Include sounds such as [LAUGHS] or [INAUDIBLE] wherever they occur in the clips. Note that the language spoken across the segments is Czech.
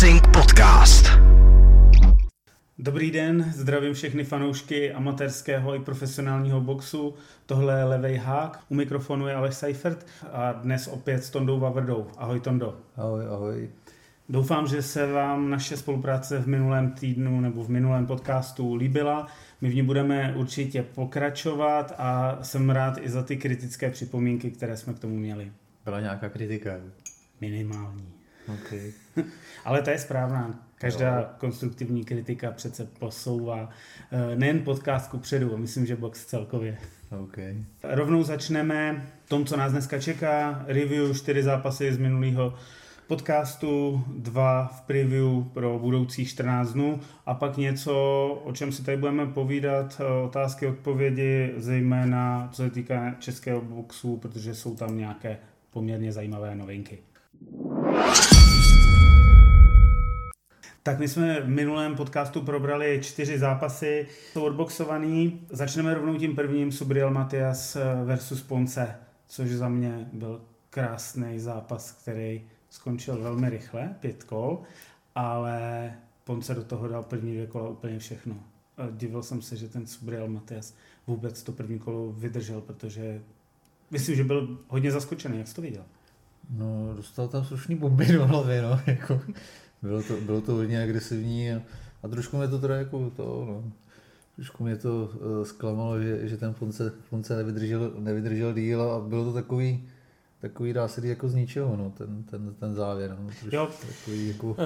Boxing Podcast. Dobrý den, zdravím všechny fanoušky amatérského i profesionálního boxu. Tohle je Levej Hák, u mikrofonu je Aleš Seifert a dnes opět s Tondou Vavrdou. Ahoj Tondo. Ahoj, ahoj. Doufám, že se vám naše spolupráce v minulém týdnu nebo v minulém podcastu líbila. My v ní budeme určitě pokračovat a jsem rád i za ty kritické připomínky, které jsme k tomu měli. Byla nějaká kritika? Minimální. Okay. [LAUGHS] Ale to je správná. Každá jo. konstruktivní kritika přece posouvá eh, nejen podcast ku předu, myslím, že box celkově. Okay. Rovnou začneme tom, co nás dneska čeká. Review čtyři zápasy z minulého podcastu, dva v preview pro budoucích 14 dnů a pak něco, o čem si tady budeme povídat, eh, otázky, odpovědi, zejména co se týká českého boxu, protože jsou tam nějaké poměrně zajímavé novinky. Tak my jsme v minulém podcastu probrali čtyři zápasy, jsou odboxovaný. Začneme rovnou tím prvním, Subriel Matias versus Ponce, což za mě byl krásný zápas, který skončil velmi rychle, pět kol, ale Ponce do toho dal první dvě kola úplně všechno. Divil jsem se, že ten Subriel Matias vůbec to první kolo vydržel, protože myslím, že byl hodně zaskočený. Jak jsi to viděl? No, dostal tam slušný bomby do hlavy, no, [LAUGHS] jako, bylo to, bylo to hodně agresivní a, a trošku mě to teda jako to, no, trošku mě to uh, zklamalo, že, že ten Fonce, Fonce nevydržel, nevydržel díl a bylo to takový, takový dá se jako z ničeho, no, ten, ten, ten závěr. No, jo. Takový jako... Uh,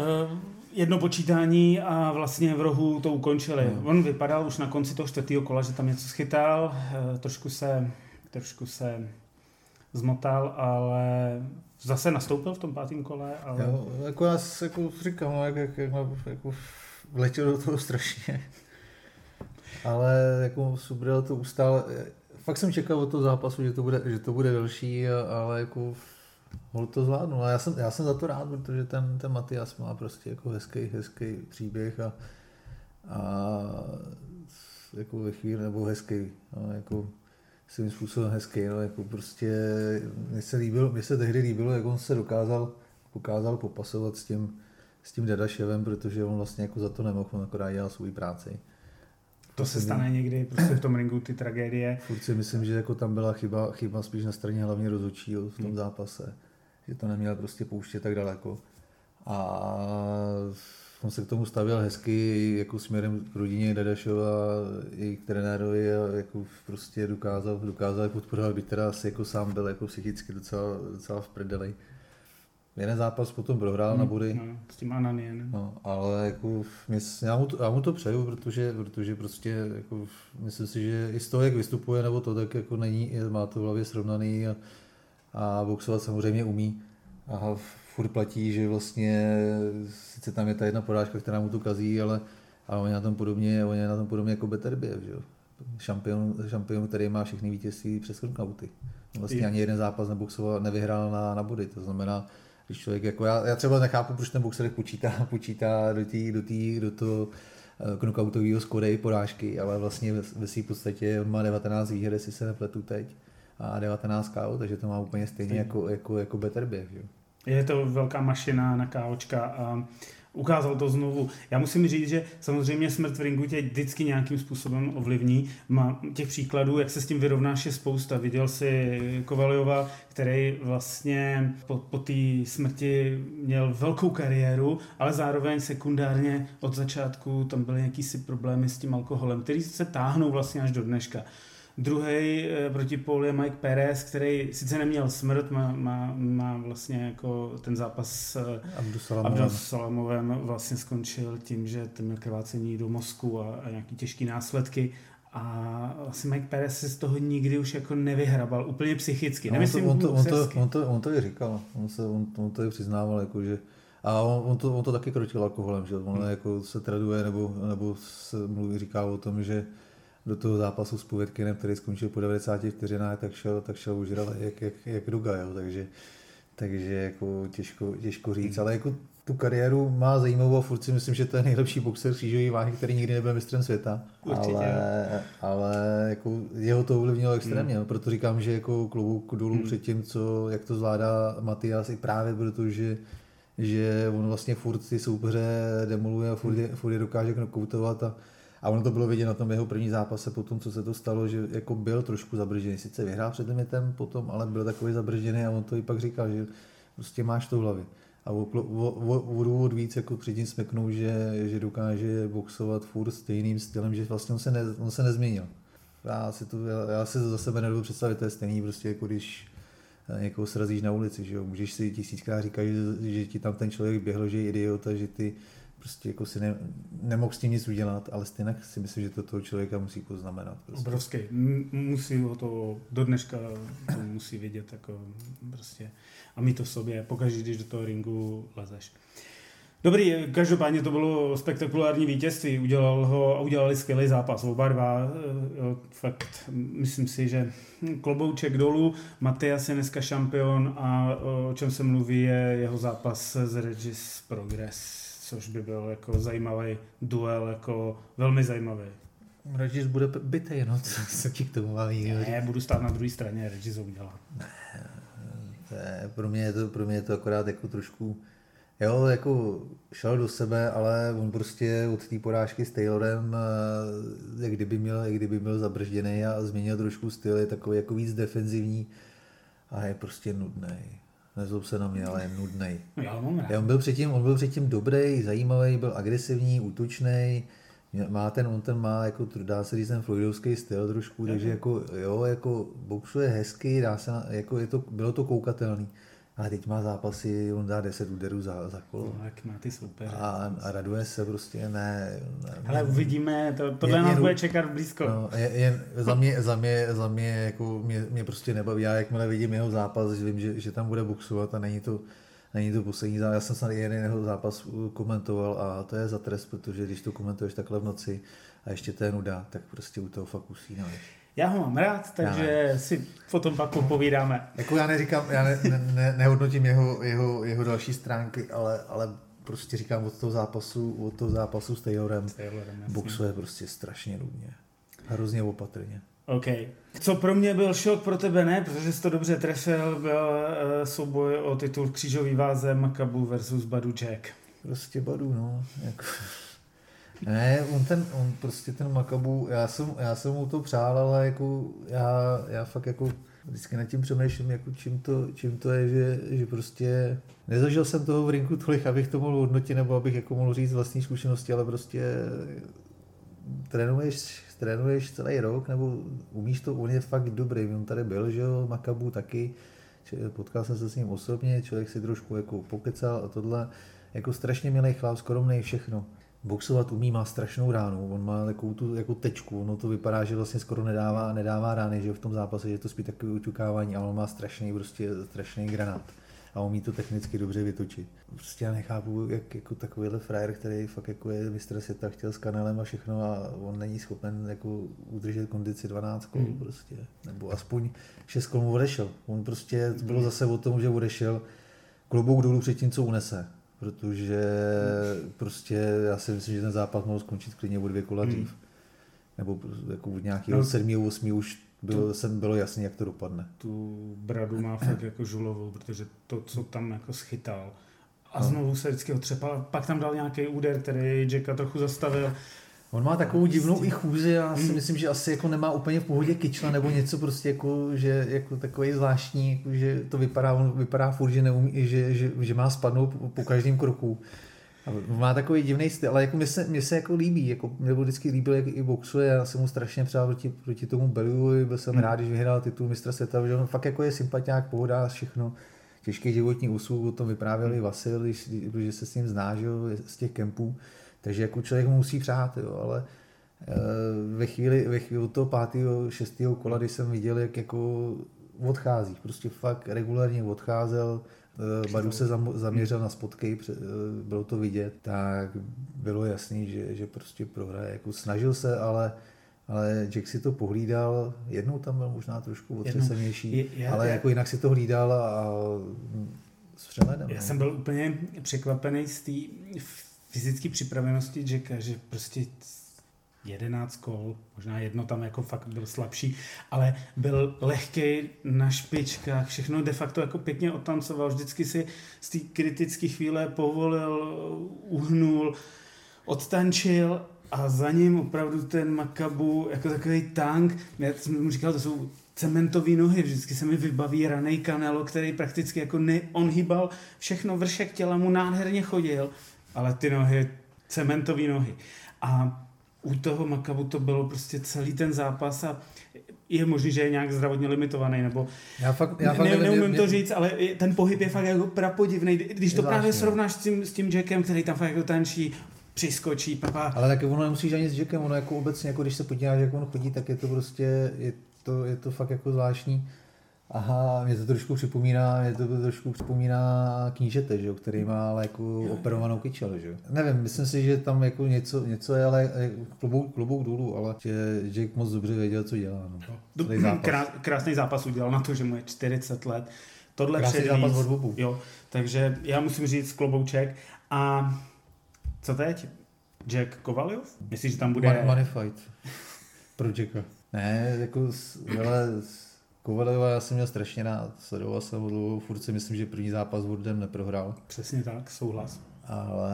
jedno počítání a vlastně v rohu to ukončili. No. On vypadal už na konci toho čtvrtého kola, že tam něco schytal, uh, trošku se, trošku se zmotal, ale zase nastoupil v tom pátém kole. Ale... Jo, jako já jako říkám, no, jak, jak, jak, jako vletěl do toho strašně. ale jako Subrel to ustál, fakt jsem čekal od toho zápasu, že to bude, že to bude delší, ale jako mohl to zvládnout. A já jsem, já jsem za to rád, protože ten, ten Matias má prostě jako hezký, hezký příběh a, a jako ve chvíli, nebo hezký, no, jako svým způsobem hezký, no, jako prostě mně se, líbilo, mně se tehdy líbilo, jak on se dokázal, dokázal popasovat s tím, s tím Dadaševem, protože on vlastně jako za to nemohl, on akorát dělal svůj práci. To, to se stane někdy prostě v tom ringu ty tragédie. Furt si myslím, že jako tam byla chyba, chyba spíš na straně hlavně rozhodčího v tom hmm. zápase, že to neměl prostě pouštět tak daleko. A on se k tomu stavěl hezky jako směrem k rodině Dadašova i k trenérovi a jako prostě dokázal, dokázal podporovat, byť teda asi jako sám byl jako psychicky docela, docela v prdeli. Jeden zápas potom prohrál hmm, na body. No, s tím Ananien. No, ale jako, mě, já, mu to, já mu to přeju, protože, protože prostě jako, myslím si, že i z toho, jak vystupuje nebo to, tak jako není, má to v hlavě srovnaný a, a boxovat samozřejmě umí. A furt platí, že vlastně sice tam je ta jedna porážka, která mu to kazí, ale, ale on je na tom podobně, on je na tom podobně jako Beterbiev, že jo. Šampion, šampion, který má všechny vítězství přes knockouty. Vlastně ani jeden zápas neboxoval, nevyhrál na, na body, to znamená, když člověk, jako já, já třeba nechápu, proč ten boxer počítá, [LAUGHS] počítá do, tý, do, tý, do toho eh, knockoutového skorej porážky, ale vlastně ve, ve své podstatě on má 19 výher, jestli se nepletu teď, a 19 KO, takže to má úplně stejně jako, jako, jako Beterbiev. Jo. Je to velká mašina na káočka a ukázal to znovu. Já musím říct, že samozřejmě smrt v ringu tě vždycky nějakým způsobem ovlivní. Má těch příkladů, jak se s tím vyrovnáš, je spousta. Viděl si Kovaliova, který vlastně po, po té smrti měl velkou kariéru, ale zároveň sekundárně od začátku tam byly jakýsi problémy s tím alkoholem, který se táhnou vlastně až do dneška. Druhý eh, protipol je Mike Perez, který sice neměl smrt, má, má, má vlastně jako ten zápas s eh, Abdusalamovem vlastně skončil tím, že ten měl krvácení do mozku a, a nějaký těžký následky. A vlastně Mike Perez se z toho nikdy už jako nevyhrabal, úplně psychicky. No, Nemyslím, on, to, on, to, on, to, on, to, on to i říkal, on, se, on, on to i přiznával, jako, že a on, on, to, on to taky krotil alkoholem, že on hmm. jako se traduje nebo, nebo se mluví, říká o tom, že do toho zápasu s Povětkinem, který skončil po 90 vteřinách, tak šel, tak šel už jak, jak, jak Ruga, jo, takže, takže jako těžko, těžko říct, ale jako tu kariéru má zajímavou a furt si myslím, že to je nejlepší boxer křížový váhy, který nikdy nebyl mistrem světa. Určitě. Ale, ale jako jeho to ovlivnilo extrémně, hmm. proto říkám, že jako klubu dolů hmm. před tím, co, jak to zvládá Matias, i právě protože že on vlastně furt ty soupeře demoluje a furt je, furt je dokáže knokoutovat a, a ono to bylo vidět na tom jeho první zápase po tom, co se to stalo, že jako byl trošku zabržený. Sice vyhrál před limitem potom, ale byl takový zabržený a on to i pak říkal, že prostě máš to v hlavě. A o, důvod víc jako předtím smeknou, že, že dokáže boxovat furt stejným stylem, že vlastně on se, ne, on se nezměnil. Já si, to, já, si za sebe nedovedu představit, to je stejný prostě jako když někoho srazíš na ulici, že jo? Můžeš si tisíckrát říkat, že, že ti tam ten člověk běhl, že je idiot a že ty prostě jako si ne, nemohl s tím nic udělat, ale stejně si myslím, že to toho člověka musí poznamenat. Prostě. Obrovský. Musí ho to do dneška to musí vidět jako prostě a mít to v sobě, pokaždé, když do toho ringu lezeš. Dobrý, každopádně to bylo spektakulární vítězství, udělal ho a udělali skvělý zápas, oba dva, eh, fakt, myslím si, že klobouček dolů, Matias je dneska šampion a o čem se mluví je jeho zápas s Regis Progress, což by byl jako zajímavý duel, jako velmi zajímavý. Regis bude bytej, no, [LAUGHS] co se ti k tomu má Ne, budu stát na druhé straně, Regis ho udělá. Ne, to je, pro, mě je to, pro mě je to akorát jako trošku Jo, jako šel do sebe, ale on prostě od té porážky s Taylorem, eh, jak kdyby měl, jak kdyby byl zabržděný a změnil trošku styl, je takový jako víc defenzivní a je prostě nudný. Nezlob se na mě, ale je nudný. Já rád. On byl předtím, on byl předtím dobrý, zajímavý, byl agresivní, útočný. Má ten, on ten má, jako, dá se říct, ten floydovský styl trošku, takže jako, jo, jako boxuje hezky, dá se, jako je to, bylo to koukatelný. Ale teď má zápasy, on dá 10 úderů za, za kolo. No, jak má ty super. A, a raduje se prostě, ne. ne Ale uvidíme, to, tohle je, nás je, bude čekat blízko. No, je, je, za, mě, za, mě, za mě, jako mě, mě, prostě nebaví. Já jakmile vidím jeho zápas, že vím, že, že tam bude boxovat a není to, není to poslední zápas. Já jsem snad jeden jeho zápas komentoval a to je za trest, protože když to komentuješ takhle v noci a ještě to je nuda, tak prostě u toho fakt usínáš. Já ho mám rád, takže si potom pak povídáme. Jako já neříkám, já ne, ne, ne, nehodnotím jeho, jeho, jeho další stránky, ale, ale prostě říkám od toho zápasu, od toho zápasu s Taylorem, Taylorem boxuje prostě strašně nudně. Hrozně opatrně. OK. Co pro mě byl šok, pro tebe ne, protože jsi to dobře trefil, byl uh, souboj o titul křížový váze Makabu versus Badu Jack. Prostě Badu, no. Jako... Ne, on ten, on prostě ten Makabu, já jsem, já jsem mu to přál, ale jako já, já fakt jako vždycky nad tím přemýšlím, jako čím, to, čím to je, že, že prostě nezažil jsem toho v rinku tolik, abych to mohl hodnotit, nebo abych jako mohl říct vlastní zkušenosti, ale prostě trénuješ, trénuješ celý rok, nebo umíš to, on je fakt dobrý, on tady byl, že jo, Makabu taky, potkal jsem se s ním osobně, člověk si trošku jako pokecal a tohle, jako strašně milý chlap, skromný všechno boxovat umí, má strašnou ránu, on má takovou tu jako tečku, ono to vypadá, že vlastně skoro nedává, nedává rány, že v tom zápase, že to spíš takové uťukávání, ale on má strašný, prostě strašný granát a umí to technicky dobře vytočit. Prostě já nechápu, jak jako takovýhle frajer, který fakt jako je mistr světa, chtěl s kanálem a všechno a on není schopen jako udržet kondici 12 kol mm. prostě, nebo aspoň 6 kol mu odešel. On prostě, bylo hmm. zase o tom, že odešel klobouk dolů před tím, co unese protože prostě já si myslím, že ten zápas mohl skončit klidně o dvě kola hmm. dřív. Hmm. Nebo jako od nějakého no, sedmého, osmi už bylo, tu, jsem, bylo jasný, jak to dopadne. Tu bradu má fakt jako žulovou, protože to, co tam jako schytal, a no. znovu se vždycky otřepal, pak tam dal nějaký úder, který Jacka trochu zastavil On má takovou divnou i chůzi, já si hmm. myslím, že asi jako nemá úplně v pohodě kyčla nebo něco prostě jako, že jako takový zvláštní, jako, že to vypadá, on vypadá furt, že, neumí, že, že, že má spadnout po, po každém kroku. A má takový divný styl, ale jako mě se, mě se jako líbí, jako nebo vždycky líbil, jak i boxuje, já jsem mu strašně přál proti, proti tomu Beliu, byl jsem hmm. rád, když vyhrál titul mistra světa, že on fakt jako je sympatiák, pohoda, všechno těžký životní úsud, o tom vyprávěli Vasil, když, když se s ním zná, že z těch kempů. Takže jako člověk musí přát, jo, ale eh, ve chvíli, ve chvíli toho pátého, šestého kola, když jsem viděl, jak jako odchází, prostě fakt regulárně odcházel, eh, Badu se zaměřil na spotky, eh, bylo to vidět, tak bylo jasný, že, že prostě prohraje. Jako snažil se, ale ale Jack si to pohlídal, jednou tam byl možná trošku otřesenější, ale jako jinak si to hlídal a s přehledem. Já no. jsem byl úplně překvapený z té fyzické připravenosti Jacka, že prostě 11 kol, možná jedno tam jako fakt byl slabší, ale byl lehký na špičkách, všechno de facto jako pěkně otancoval, vždycky si z té kritické chvíle povolil, uhnul, odtančil a za ním opravdu ten Makabu jako takový tank, já jsem mu říkal, to jsou cementový nohy, vždycky se mi vybaví ranej Canelo, který prakticky jako ne, on hýbal všechno, vršek těla mu nádherně chodil, ale ty nohy, cementový nohy. A u toho Makabu to bylo prostě celý ten zápas a je možný, že je nějak zdravotně limitovaný, nebo já fakt, já fakt ne, neumím mě, to říct, ale ten pohyb je fakt jako prapodivný. Když to právě srovnáš s tím, s tím Jackem, který tam fakt jako tančí, přiskočí, papa. Ale taky ono nemusíš ani s Jackem, ono jako obecně, jako když se podíváš, jak on chodí, tak je to prostě, je to, je to fakt jako zvláštní. Aha, mě to trošku připomíná, mě to trošku připomíná knížete, že jo, který má ale jako operovanou kyčel, že jo. Nevím, myslím si, že tam jako něco, něco je, ale klobouk, klobouk dolů, ale že Jake moc dobře věděl, co dělá. No. no. Zápas. Krás, krásný zápas udělal na to, že mu je 40 let. Tohle krásný předvíc, zápas od Bobu. Jo, takže já musím říct klobouček. A co teď? Jack Kovalyov? Myslíš, že tam bude... Money, fight. Pro Jacka. Ne, jako, hele, Kovaleva já jsem měl strašně rád, sledoval jsem ho dlouho, furt si myslím, že první zápas s Wordem neprohrál. Přesně tak, souhlas. Ale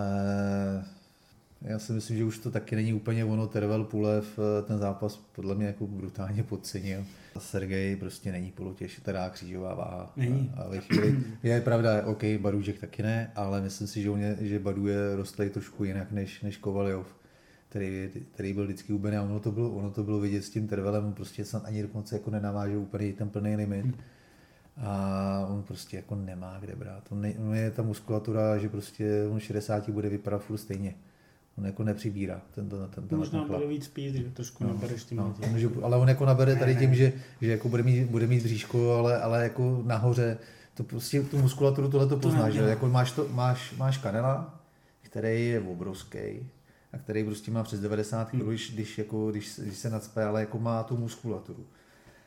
já si myslím, že už to taky není úplně ono. Tervel Pulev ten zápas podle mě jako brutálně podcenil. A Sergej prostě není polotěž, teda křížová váha. Není. A, a chvíli, je pravda, OK, Baružek taky ne, ale myslím si, že, on je, že Badu je rostlej trošku jinak než, než Kovaljov který, který byl vždycky úplně, a ono to bylo, ono to bylo vidět s tím Tervelem, prostě snad ani dokonce jako nenavážel úplně ten plný limit. Hmm. A on prostě jako nemá kde brát. On, ne, on je ta muskulatura, že prostě on 60 bude vypadat furt stejně. On jako nepřibírá ten, ten, ten, ten Možná bude víc pít, že trošku no, nabereš tím no, on, že, Ale on jako nabere tady tím, že, že jako bude mít, bude mít bříško, ale, ale jako nahoře, to prostě tu muskulaturu tohle to poznáš, že jako máš, to, máš, máš kanela, který je obrovský, a který prostě má přes 90 kg, hmm. když, když, jako, když, když se nadspe, ale jako má tu muskulaturu.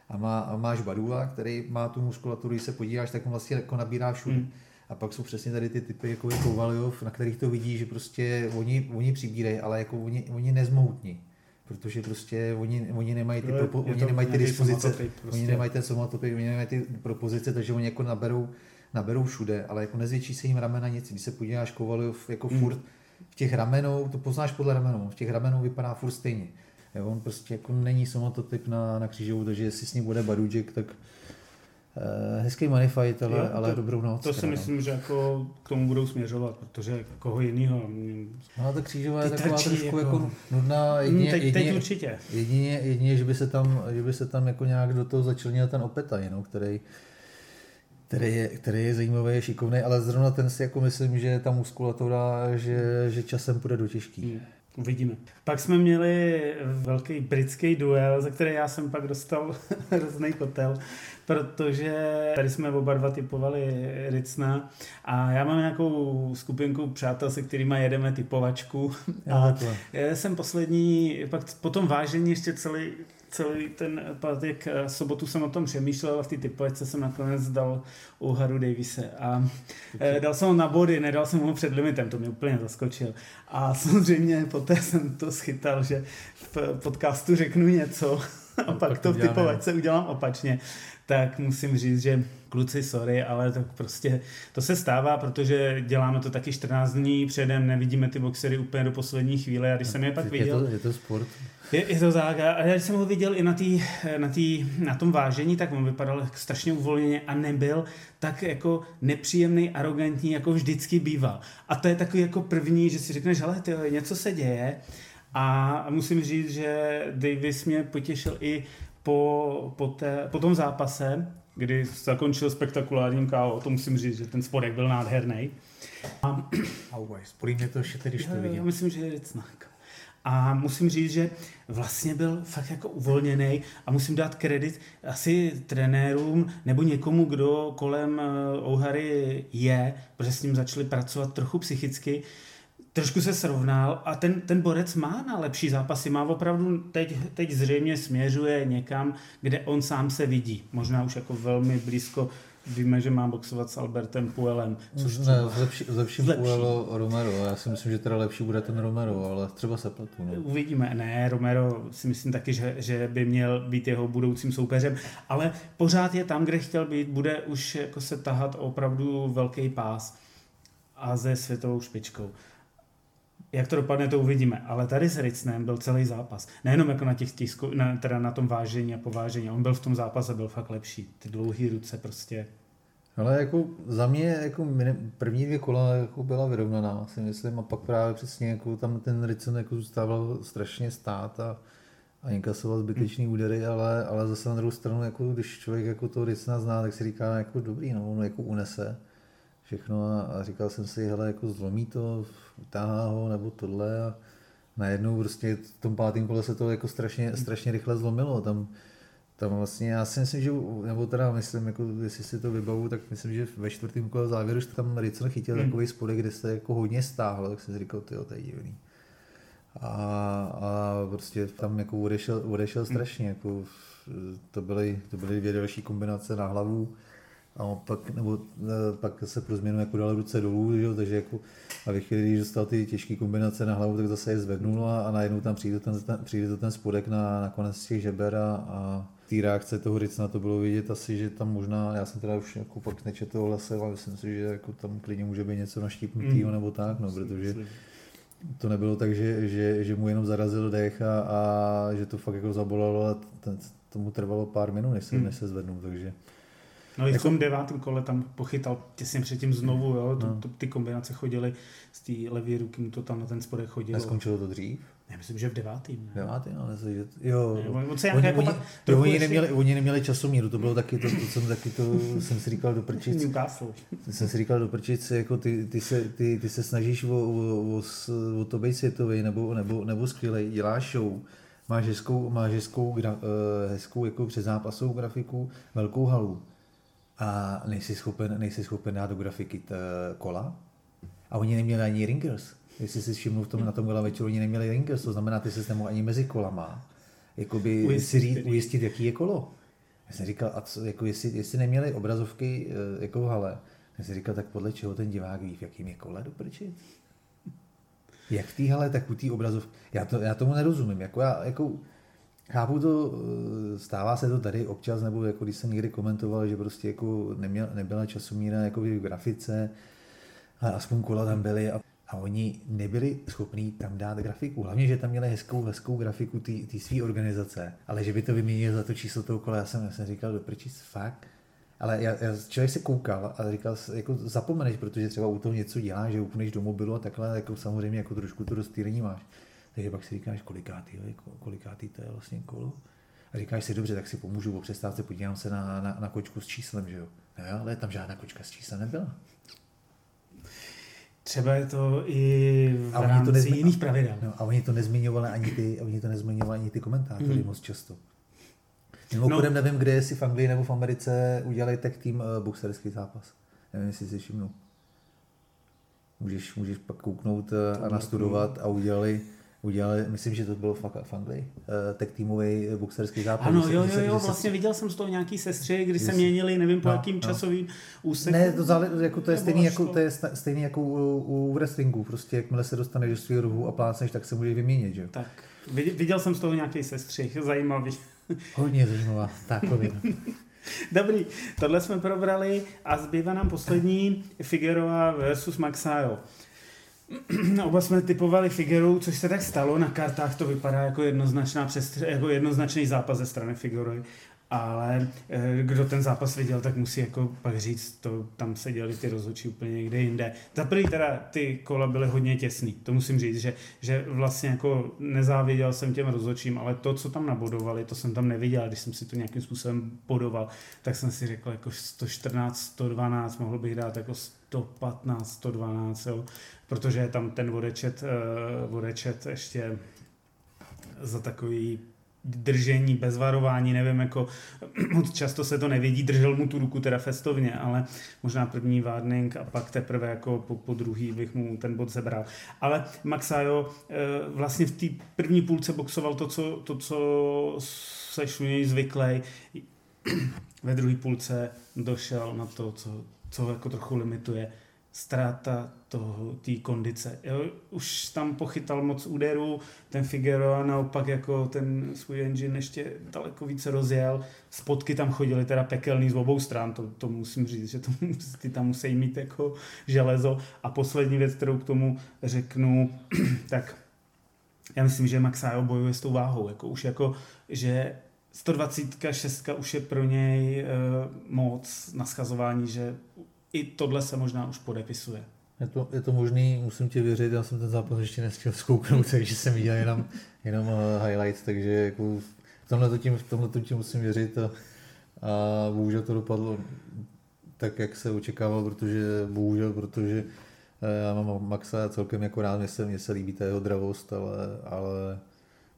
A, má, a máš Badula, který má tu muskulaturu, když se podíváš, tak on vlastně jako nabírá všude. Hmm. A pak jsou přesně tady ty typy, jako je Kovaljov, na kterých to vidí, že prostě oni, oni přibírají, ale jako oni, oni nezmoutní. Protože prostě oni, oni nemají ty, propo, oni nemají ty dispozice, prostě. oni nemají ten somatopik, oni nemají ty propozice, takže oni jako naberou, naberou všude, ale jako nezvětší se jim ramena nic. Když se podíváš Kovaljov jako hmm. furt, v těch ramenou, to poznáš podle ramenou, v těch ramenou vypadá furt stejně. Jo, on prostě jako není somototyp na, na křížovou, takže jestli s ním bude Baruček, tak Uh, hezký fight, ale, jo, to, ale dobrou noc. To si myslím, že jako k tomu budou směřovat, protože koho jiného. No ta křížová je taková trošku jako, jako nudná. Hmm, jedině, teď, jedině, teď určitě. Jedině, jedině, že by se tam, že by se tam jako nějak do toho začlenil ten Opetaj, no, který který je, který je zajímavý, je šikovný, ale zrovna ten si jako myslím, že ta muskulatura, že, že časem půjde do těžký. Hmm. Uvidíme. Pak jsme měli velký britský duel, za který já jsem pak dostal [LAUGHS] hrozný kotel, protože tady jsme oba dva typovali Ricna a já mám nějakou skupinku přátel, se kterými jedeme typovačku a já jsem poslední, pak po tom vážení ještě celý, celý ten pátek eh, sobotu jsem o tom přemýšlel a v té typovačce jsem nakonec dal u Haru Davise a okay. dal jsem ho na body, nedal jsem ho před limitem, to mě úplně zaskočil. A [LAUGHS] samozřejmě poté jsem to schytal, že v podcastu řeknu něco [LAUGHS] a no, pak to v typovačce udělám opačně tak musím říct, že kluci, sorry, ale to prostě, to se stává, protože děláme to taky 14 dní předem, nevidíme ty boxery úplně do poslední chvíle a když jsem je pak viděl... Je to, je to sport. Je, je to tak. A když jsem ho viděl i na, tý, na, tý, na tom vážení, tak on vypadal strašně uvolněně a nebyl tak jako nepříjemný, arrogantní, jako vždycky býval. A to je takový jako první, že si řekneš, hele, tyjo, něco se děje. A musím říct, že Davis mě potěšil i po, po, té, po tom zápase, kdy zakončil spektakulárním KO, to musím říct, že ten spodek byl nádherný. A, Always, mě to ještě když to vidím. Já myslím, že je znak. A musím říct, že vlastně byl fakt jako uvolněný a musím dát kredit asi trenérům nebo někomu, kdo kolem eh, Ouhary je, protože s ním začali pracovat trochu psychicky, trošku se srovnal a ten, ten borec má na lepší zápasy, má opravdu teď, teď zřejmě směřuje někam, kde on sám se vidí. Možná už jako velmi blízko Víme, že má boxovat s Albertem Puelem. Což ne, v, lepší, v lepším lepší. Puelo Romero. Já si myslím, že teda lepší bude ten Romero, ale třeba se pletu. No. Uvidíme. Ne, Romero si myslím taky, že, že by měl být jeho budoucím soupeřem, ale pořád je tam, kde chtěl být. Bude už jako se tahat opravdu velký pás a ze světovou špičkou. Jak to dopadne, to uvidíme. Ale tady s Ricnem byl celý zápas. Nejenom jako na těch tisku, na, teda na tom vážení a povážení. On byl v tom zápase, byl fakt lepší. Ty dlouhé ruce prostě. Ale jako za mě jako první dvě kola jako byla vyrovnaná, si myslím, a pak právě přesně jako tam ten Ricen jako zůstával strašně stát a, a inkasoval zbytečný údery, ale, ale zase na druhou stranu, jako když člověk jako to Ricena zná, tak si říká, jako dobrý, no, on jako unese všechno a, a říkal jsem si, hele, jako zlomí to, utáhá ho nebo tohle a najednou prostě v tom pátém kole se to jako strašně, strašně rychle zlomilo. Tam, tam vlastně já si myslím, že, nebo teda myslím, jako, jestli si to vybavu, tak myslím, že ve čtvrtém kole závěru že tam Ricon chytil hmm. takový spodek, kde se jako hodně stáhlo, tak jsem si říkal, ty to je divný. A, a prostě tam jako odešel, odešel hmm. strašně, jako, to byly, to byly dvě další kombinace na hlavu, a pak, nebo, e, pak se pro změnu jako dal ruce dolů, že? takže jako, a ve chvíli, když dostal ty těžké kombinace na hlavu, tak zase je zvednul a, a najednou tam přijde ten, ten, přijde to ten spodek na, na konec těch žeber a, a té reakce toho Ricna to bylo vidět asi, že tam možná, já jsem teda už jako pak nečetl o lese, ale myslím si, že jako tam klidně může být něco naštípnutého mm. nebo tak, no, protože to nebylo tak, že, že, že mu jenom zarazil dech a, a že to fakt jako zabolalo a ten, tomu trvalo pár minut, než se, mm. než se zvednul, takže No i v jako- tom devátém kole tam pochytal těsně předtím znovu, jo, to, no. to, ty kombinace chodily z té levé ruky, mu to tam na ten spodek chodilo. Neskončilo to dřív? Já myslím, že v devátém. Ne? Devátý, no, myslím, že, jo. Ne, on se oni, jako oni, to, oni, neměli, oni neměli časomíru, to bylo taky to, to jsem taky to, jsem si říkal do prčic. Jsem si říkal do prčic, jako ty, ty, se, ty, ty se snažíš o, o, o, o to být světový nebo, nebo, nebo skvělej, děláš show, máš hezkou, máš hezkou, gra, uh, hezkou jako předzápasovou grafiku, velkou halu a nejsi schopen, nejsi schopen dát do grafiky t, kola. A oni neměli ani ringers. Jestli si všimnu v tom, na tom gala večeru, oni neměli ringers, to znamená, ty se nemohl ani mezi kolama jakoby ujistit, si říct, ujistit, jaký je kolo. Já jsem říkal, a co, jako jestli, jestli neměli obrazovky eh, jako v hale, já jsem říkal, tak podle čeho ten divák ví, v jakým je kole doprčit? Jak v té hale, tak u té obrazovky. Já, to, já tomu nerozumím. Jako já, jako, Chápu to, eh, stává se to tady občas, nebo jako když jsem někdy komentoval, že prostě jako neměl, nebyla časomíra jako v grafice, ale aspoň kola tam byly a, a oni nebyli schopní tam dát grafiku. Hlavně, že tam měli hezkou, hezkou grafiku té své organizace, ale že by to vyměnili za to číslo toho kola, já jsem, já jsem říkal, do fakt. Ale já, já, člověk se koukal a říkal, jako zapomeneš, protože třeba u toho něco děláš, že upneš do mobilu a takhle, jako samozřejmě jako trošku to rozstýlení máš. Takže pak si říkáš, kolikátý, kolikátý to je vlastně kolo. A říkáš si, dobře, tak si pomůžu po přestávce, podívám se na, na, na kočku s číslem, že jo. No ale tam žádná kočka s číslem nebyla. Třeba je to i v a rámci to nezmi- jiných pravidel. No, a oni to nezmiňovali ani ty, oni to nezmiňovali ani ty komentátory mm. moc často. Mimochodem no. nevím, kde si v Anglii nebo v Americe udělali tak tým uh, boxerský zápas. Nevím, jestli si všimnu. Můžeš, můžeš pak kouknout uh, a nastudovat a udělali udělali, myslím, že to bylo fakt v Anglii, uh, tech týmový boxerský zápas. Ano, jo, jo, jo, vlastně viděl jsem z toho nějaký sestřih, kdy se měnili, nevím po no, jakým no. časovým úseku. Ne, to, zále, jako to je stejný jako, to je stejný jako u, u wrestlingu, prostě jakmile se dostaneš do svého rohu a plácneš, tak se může vyměnit, že Tak, viděl jsem z toho nějaký sestřih, [LAUGHS] zajímavý. Hodně zajímavá, takový. [LAUGHS] Dobrý, tohle jsme probrali a zbývá nám poslední Figueroa versus Maxayo. [CLEARS THROAT] Oba jsme typovali Figueru, což se tak stalo. Na kartách to vypadá jako, jednoznačná přestř- jako jednoznačný zápas ze strany Figueroy. Ale eh, kdo ten zápas viděl, tak musí jako pak říct, to tam se dělali ty rozhodčí úplně někde jinde. Za prvý teda ty kola byly hodně těsný, to musím říct, že, že vlastně jako nezáviděl jsem těm rozhodčím, ale to, co tam nabodovali, to jsem tam neviděl. Když jsem si to nějakým způsobem bodoval, tak jsem si řekl jako 114, 112, mohl bych dát jako 115, 112, jo, protože je tam ten vodečet, uh, vodečet ještě za takový držení bez varování, nevím, jako [CLEARS THROAT] moc často se to nevědí, držel mu tu ruku teda festovně, ale možná první warning a pak teprve jako po, po druhý bych mu ten bod zebral. Ale Maxajo eh, vlastně v té první půlce boxoval to, co, to, co seš u něj zvyklý [CLEARS THROAT] ve druhé půlce došel na to, co, co jako trochu limituje ztráta té kondice. Jo, už tam pochytal moc úderů, ten Figueroa naopak jako ten svůj engine ještě daleko více rozjel. Spotky tam chodily teda pekelný z obou stran, to, to musím říct, že to, [LAUGHS] ty tam musí mít jako železo. A poslední věc, kterou k tomu řeknu, [CLEARS THROAT] tak já myslím, že Maxajo bojuje s tou váhou, jako už jako, že 126 už je pro něj uh, moc na schazování, že i tohle se možná už podepisuje. Je to, je to možný, musím ti věřit, já jsem ten zápas ještě nestihl zkouknout, [LAUGHS] takže jsem viděl jenom, jenom uh, highlights, takže jako v tomhle to tím, tomhle to tím musím věřit a, a bohužel to dopadlo tak, jak se očekával, protože bohužel, protože eh, já mám Maxa celkem jako rád, mně se, mně se líbí ta jeho dravost, ale, ale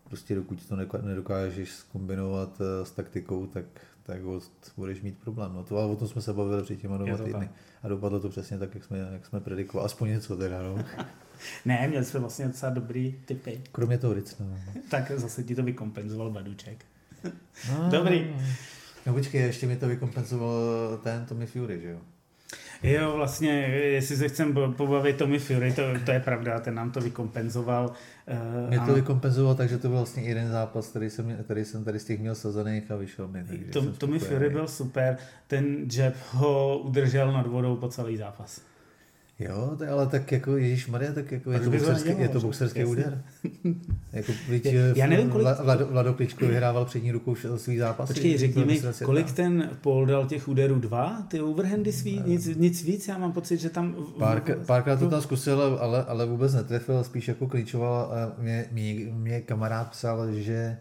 prostě dokud to nedokážeš skombinovat eh, s taktikou, tak, tak budeš mít problém. No to, ale o tom jsme se bavili před těma dvěma týdny. A dopadlo to přesně tak, jak jsme, jak jsme predikovali. Aspoň něco teda, no. [LAUGHS] ne, měli jsme vlastně docela dobrý typy. Kromě toho Ricna. No. tak zase ti to vykompenzoval Baduček. no, dobrý. No počkej, ještě mi to vykompenzoval ten Tommy Fury, že jo? Jo, vlastně, jestli se chcem pobavit Tommy Fury, to, to je pravda, ten nám to vykompenzoval. Uh, Mě to a... vykompenzoval, takže to byl vlastně jeden zápas, který jsem, který jsem tady z těch měl sazených a vyšel mi. Tom, Tommy Fury byl super, ten jab ho udržel nad vodou po celý zápas. Jo, to, ale tak jako Ježíš Maria, tak jako je to, boxerský, je to boxerský úder. [LAUGHS] jako, víc, já nevím, kolik... Vlado, Vlado Kličko vyhrával přední rukou svý zápas. Počkej, řekni mi, kolik ten Paul dal těch úderů? Dva? Ty overhandy svý? Nic, nic víc? Já mám pocit, že tam... Párkrát pár to tam zkusil, ale, ale vůbec netrefil, spíš jako klíčoval. A mě, mě, mě kamarád psal, že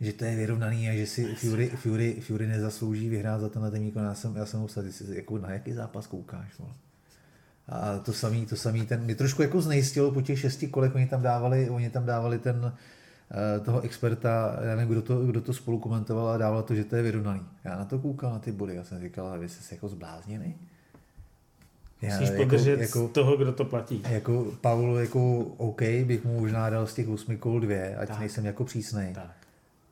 že to je vyrovnaný a že si Fury, Fury, Fury nezaslouží vyhrát za tenhle ten výkon. Já jsem, já jsem mu psal, jako na jaký zápas koukáš. Vole? A to samý, to samý, ten, mě trošku jako znejistilo po těch šesti kolech, oni tam dávali, oni tam dávali ten, eh, toho experta, já nevím, kdo to, kdo to spolu komentoval a dával to, že to je vyrovnaný. Já na to koukal, na ty body, já jsem říkal, vy jste se jako zbláznili. Já, Musíš jako, podržet jako, toho, kdo to platí. Jako Pavel, jako OK, bych mu možná dal z těch osmi kol dvě, ať tak. nejsem jako přísnej. Tak.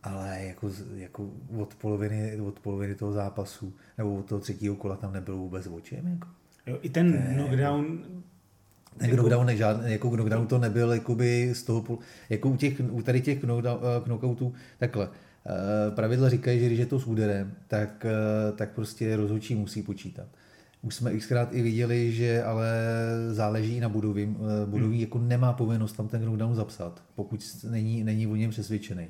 Ale jako, jako od, poloviny, od poloviny toho zápasu, nebo od toho třetího kola tam nebylo vůbec očem. Jako. Jo, I ten ne, knockdown ten jako, knockdown, žádný, jako knockdown to nebyl jakoby z toho, jako u, těch, u tady těch knockdown, eh, knockoutů, takhle, eh, pravidla říkají, že když je to s úderem, tak, eh, tak prostě rozhodčí musí počítat. Už jsme xkrát i viděli, že ale záleží na budově. Budový hmm. jako nemá povinnost tam ten knockdown zapsat, pokud není, není o něm přesvědčený.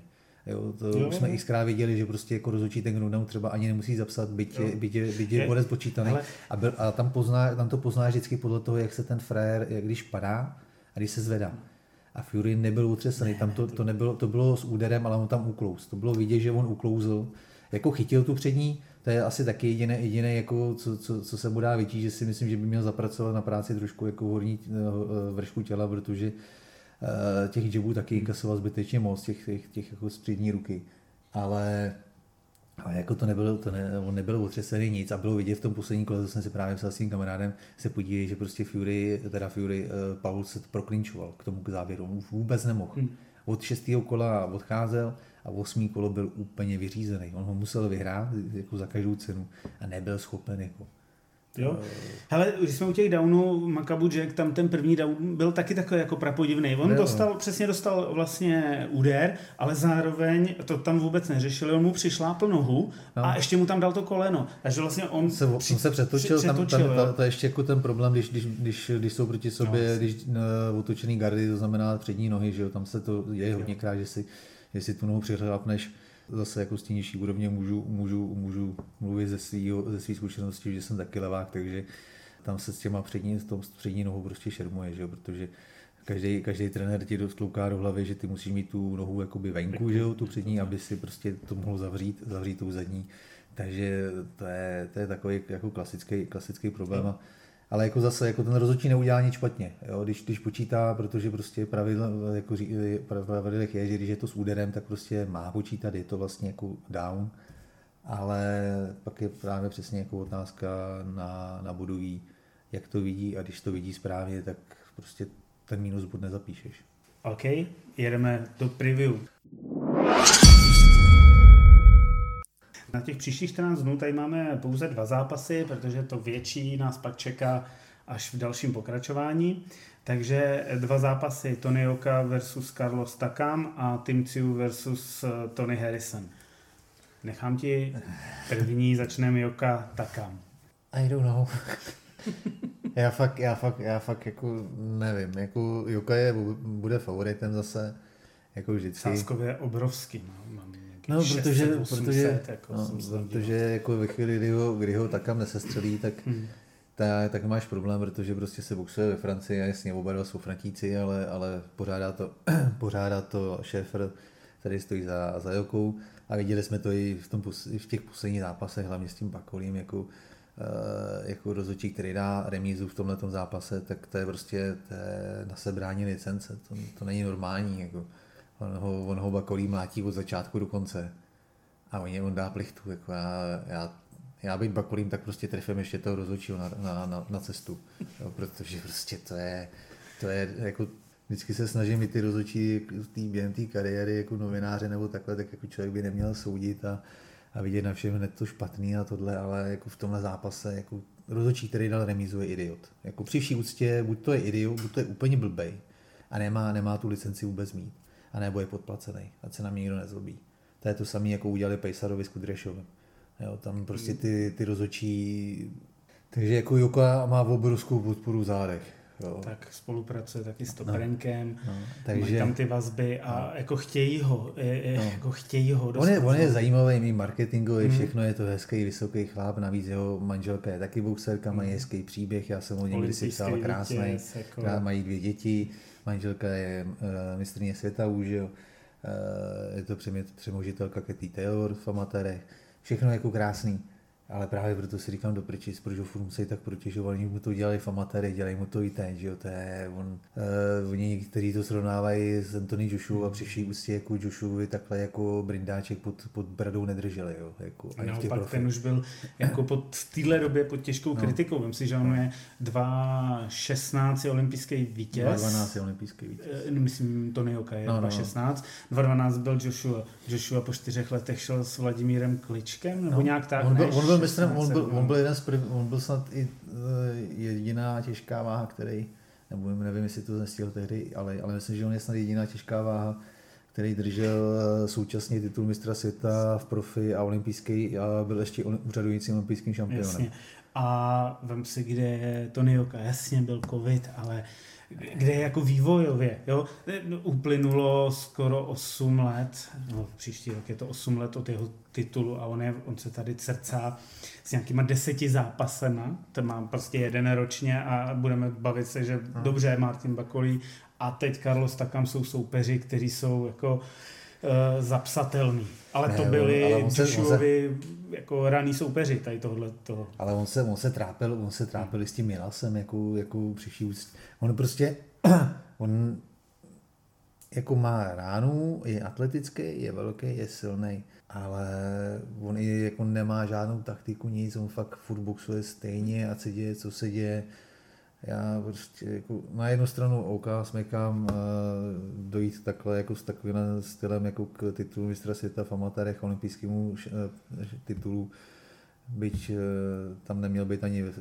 Jo, to jo, už jsme i zkrát viděli, že prostě jako rozhodčí ten knockdown třeba ani nemusí zapsat, byť, je, byť, je, byť je bodec počítaný. Ale... A, byl, a tam, pozná, tam to pozná vždycky podle toho, jak se ten frér, jak když padá a když se zvedá. A Fury nebyl utřesený, tam to, to, nebylo, to bylo s úderem, ale on tam uklouz. To bylo vidět, že on uklouzl, jako chytil tu přední, to je asi taky jediné, jediné jako co, co, co, se mu dá vyčít, že si myslím, že by měl zapracovat na práci trošku jako horní eh, vršku těla, protože Eh, těch jabů taky inkasoval zbytečně moc, těch, těch, těch jako střední ruky. Ale ale jako to nebylo, to ne, on nebyl otřesený nic a bylo vidět v tom posledním kole, to jsem si právě psal s tím kamarádem, se podívej, že prostě Fury, teda Fury, uh, Paul se proklinčoval k tomu k závěru, on vůbec nemohl. Hmm. Od šestého kola odcházel a osmý kolo byl úplně vyřízený. On ho musel vyhrát jako za každou cenu a nebyl schopen jako Jo? Hele, když jsme u těch downů, Makabu Jack, tam ten první down byl taky takový jako prapodivný. On jo. dostal, přesně dostal vlastně úder, ale zároveň to tam vůbec neřešil. On mu přišlápl nohu no. a ještě mu tam dal to koleno. Takže vlastně on se, při, on se přetočil, při, tam, tam, tam, to je ještě jako ten problém, když, když, když, když jsou proti sobě, no, když uh, otočený gardy, to znamená přední nohy, že jo, tam se to je hodněkrát, že si, že si tu nohu přiřápneš zase jako z té nižší úrovně můžu, můžu, můžu mluvit ze své ze svý zkušenosti, že jsem taky levák, takže tam se s těma přední, s tou přední nohou prostě šermuje, že jo, protože každý, každý trenér ti dostlouká do hlavy, že ty musíš mít tu nohu jakoby venku, že jo, tu přední, aby si prostě to mohl zavřít, zavřít tou zadní. Takže to je, to je takový jako klasický, klasický problém. A ale jako zase jako ten rozhodčí neudělá nic špatně, jo? Když, když počítá, protože prostě pravidlo, jako pravidlech je, že když je to s úderem, tak prostě má počítat, je to vlastně jako down, ale pak je právě přesně jako otázka na, na budový, jak to vidí a když to vidí správně, tak prostě ten minus bod nezapíšeš. OK, jedeme do preview. Na těch příštích 14 dnů tady máme pouze dva zápasy, protože to větší nás pak čeká až v dalším pokračování. Takže dva zápasy Tony Oka versus Carlos Takam a Tim Tziu versus eh, Tony Harrison. Nechám ti první, začneme Joka Takam. I don't know. já fakt, já fakt, já fakt jako nevím, jako Joka je, bude favoritem zase, jako vždycky. Sáskově obrovský, no, mám No, protože, 800, protože, jako no, protože jako ve chvíli, kdy ho, kdy ho takam nesestřelí, tak, hmm. tak, tak máš problém, protože prostě se boxuje ve Francii a jasně oba dva jsou Frantíci, ale, ale pořádá to, [CLEARS THROAT] pořádá to Šéfer, který stojí za, za Jokou a viděli jsme to i v, tom, v těch posledních zápasech, hlavně s tím Bakolím, jako, eh, jako rozhodčí, který dá remízu v tomhle zápase, tak to je prostě to je na sebrání licence, to, to není normální. Jako. On ho, on ho Bakolí mlátí od začátku do konce a on, on dá plichtu. Jako já, já, já být Bakolím, tak prostě trefím ještě toho rozhodčího na, na, na, na cestu, jo, protože prostě to je, to je jako vždycky se snažím i ty rozhodčí tý, během té kariéry jako novináře nebo takhle, tak jako člověk by neměl soudit a, a vidět na všem hned to špatný a tohle, ale jako v tomhle zápase jako rozhodčí, který dal remízu, je idiot. Jako při vší úctě, buď to je idiot, buď to je úplně blbej a nemá, nemá tu licenci vůbec mít, a nebo je podplacený, ať se na mě nikdo nezlobí. To je to samé, jako udělali Pejsarovi s Kudrešovem. Jo, tam prostě ty, ty rozhodčí... Takže jako Joka má obrovskou podporu v zádech. Jo. Tak spolupracuje taky s Toperenkem, no, no, takže, mají tam ty vazby a no. jako chtějí ho, je, no. jako chtějí ho On je, on je zajímavý, mý marketingový, mm. všechno je to hezký, vysoký chlap, navíc jeho manželka je taky boxerka, mají mm. hezký příběh, já jsem ho někdy si psal krásný, jako... mají dvě děti, manželka je uh, mistrně světa už, jo. Uh, je to přemožitelka Katy Taylor v amatérech, všechno jako krásný. Ale právě proto si říkám do prčic, protože furt musí tak protěžovat, oni mu to dělali v amatéry, dělají mu to i teď, že jo, to je, on, uh, oni, kteří to srovnávají s Anthony Joshua a při vší ústě jako Joshua takhle jako brindáček pod, pod bradou nedrželi, jo, jako, a no, pak ten už byl jako pod, téhle době pod těžkou no. kritikou, vím si, že on je 2.16 olympijský vítěz. 2.12 olympijský vítěz. Uh, myslím, Tony Oka je no, 2.16, no. 2.12 byl Joshua, Joshua po čtyřech letech šel s Vladimírem Kličkem, nebo no. nějak tak, on byl, on byl mistrem, on byl, on byl jeden z prv, on byl snad i uh, jediná těžká váha, který, nebo nevím, jestli to nestihl tehdy, ale, ale myslím, že on je snad jediná těžká váha, který držel eh, současně titul mistra světa v profi a olympijský a byl ještě úřadujícím olympijským šampionem. Jasně. A vem si, kde Tony Oka, jasně byl covid, ale kde je jako vývojově. Jo? Uplynulo skoro 8 let, no, příští rok je to 8 let od jeho titulu a on, je, on se tady cercá s nějakýma deseti zápasema, to mám prostě jeden ročně a budeme bavit se, že hmm. dobře, Martin Bakolí a teď Carlos Takam jsou soupeři, kteří jsou jako uh, zapsatelný. Ale ne, to byli ale on se, Joshuovi jako raný soupeři tady tohle. To. Ale on se, on se trápil, on se trápil s tím Milasem, jako, jako přišel. On prostě, [CLEARS THROAT] on jako má ránu, je atletický, je velký, je silný, ale on i jako nemá žádnou taktiku, nic, on fakt furt boxuje stejně a se děje, co se děje. Já prostě jako na jednu stranu OK, smekám uh, dojít takhle jako s takovým stylem jako k titulu mistra světa v amatérech olympijskému uh, titulu, byť uh, tam neměl být ani ve,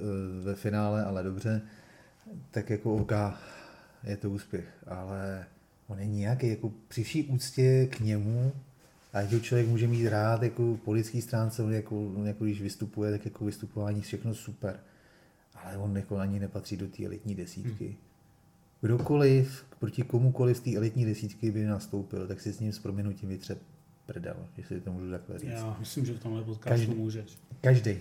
ve finále, ale dobře, tak jako OK, je to úspěch, ale on je nějaký, jako při vší úctě k němu, a když člověk může mít rád jako po lidský stránce, jako, jako když vystupuje, tak jako vystupování všechno super ale on jako ani nepatří do té elitní desítky. Hmm. Kdokoliv, proti komukoliv z té elitní desítky by nastoupil, tak si s ním s proměnutím vytře prdel, jestli to můžu takhle říct. Já myslím, že v tomhle podcastu můžeš. Každý.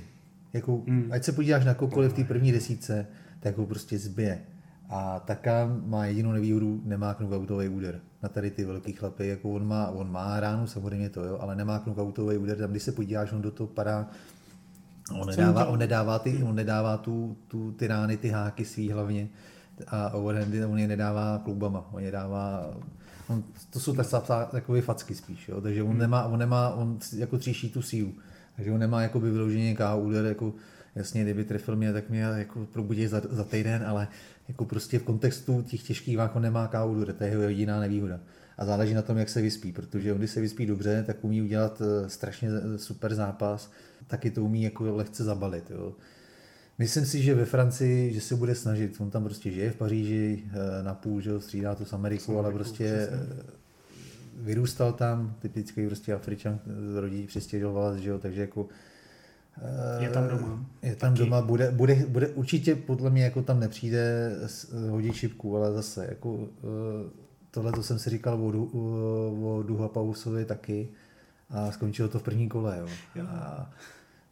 Jako, hmm. Ať se podíváš na kokoliv v té první desítce, tak ho prostě zbije. A taká má jedinou nevýhodu, nemá knockoutový úder. Na tady ty velký chlapy, jako on má, on má ránu, samozřejmě to, jo, ale nemá knockoutový úder. Tam, když se podíváš, on do toho padá On nedává, on nedává, ty, on nedává tu, tu, ty rány, ty háky svý hlavně a overhandy on je nedává klubama, on je dává on, to jsou tak, takové facky spíš, jo? takže on hmm. nemá, on nemá, on jako tříší tu sílu, takže on nemá jako by vyloženě KO úder, jako jasně, kdyby trefil mě, tak mě jako probudí za, za týden, ale jako prostě v kontextu těch těžkých váh on nemá KO úder, to je jeho jediná nevýhoda. A záleží na tom, jak se vyspí, protože on, když se vyspí dobře, tak umí udělat eh, strašně super zápas, taky to umí jako lehce zabalit. Jo. Myslím si, že ve Francii, že se bude snažit, on tam prostě žije v Paříži, na půl, že střídá to s Amerikou, ale prostě přesně. vyrůstal tam, typický prostě Afričan rodí přistěhoval, že jo, takže jako je tam doma. Je tam Taky. doma, bude, bude, bude, určitě podle mě jako tam nepřijde hodit šipku, ale zase jako eh, tohle to jsem si říkal o, o Duha Pausovi taky a skončilo to v první kole. Jo. jo. A,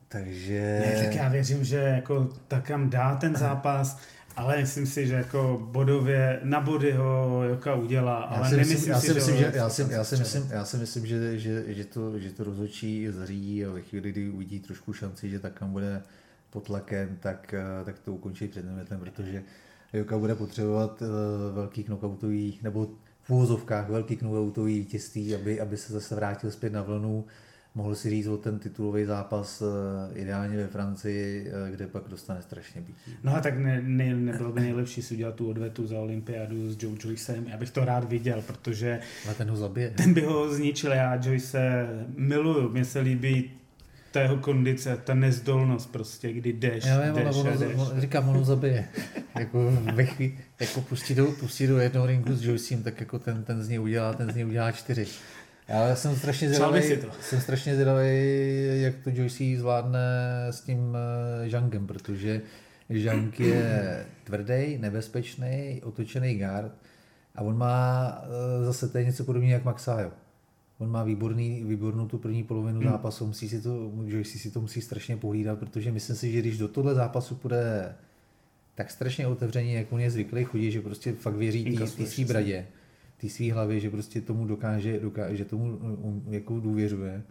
takže... Ne, tak já věřím, že jako tak kam dá ten zápas, ale myslím si, že jako bodově na body ho Joka udělá, ale já nemyslím já si, si myslím, že, já si, já si myslím, já si myslím, že, že, že to, že to rozhodčí zařídí a ve chvíli, kdy uvidí trošku šanci, že tak bude pod tlakem, tak, eh, tak to ukončí před limitem, protože Joka bude potřebovat uh, velký knockoutový, nebo v úvozovkách velký knockoutový vítězství, aby, aby se zase vrátil zpět na vlnu mohl si říct o ten titulový zápas eh, ideálně ve Francii, eh, kde pak dostane strašně bytí. No a tak ne, ne, nebylo by nejlepší si udělat tu odvetu za olympiádu s Joe Joycem. Já bych to rád viděl, protože... Ale ten ho zabije. Ten by ho zničil. Já Joyce miluju. Mně se líbí ta jeho kondice, ta nezdolnost prostě, kdy jdeš, Já vím, jdeš, ono, jdeš. Ono, říkám, ono zabije. [LAUGHS] jako, ve chvíli, jako pustí do, pustí do jednoho ringu s Joycem, tak jako ten, ten z něj udělá, ten z něj udělá čtyři. Já jsem strašně zvědavý, jsem strašně zvědavý, jak to Joyce zvládne s tím eh, protože Žang je tvrdý, nebezpečný, otočený guard a on má eh, zase to je něco podobného jak Maxajo. On má výborný, výbornou tu první polovinu hmm. zápasu, musí si to, Joyce si to musí strašně pohlídat, protože myslím si, že když do tohle zápasu půjde tak strašně otevřeně, jak on je zvyklý chodit, že prostě fakt věří té svý bradě té své hlavě, že prostě tomu dokáže, dokáže že tomu um, jako důvěřuje,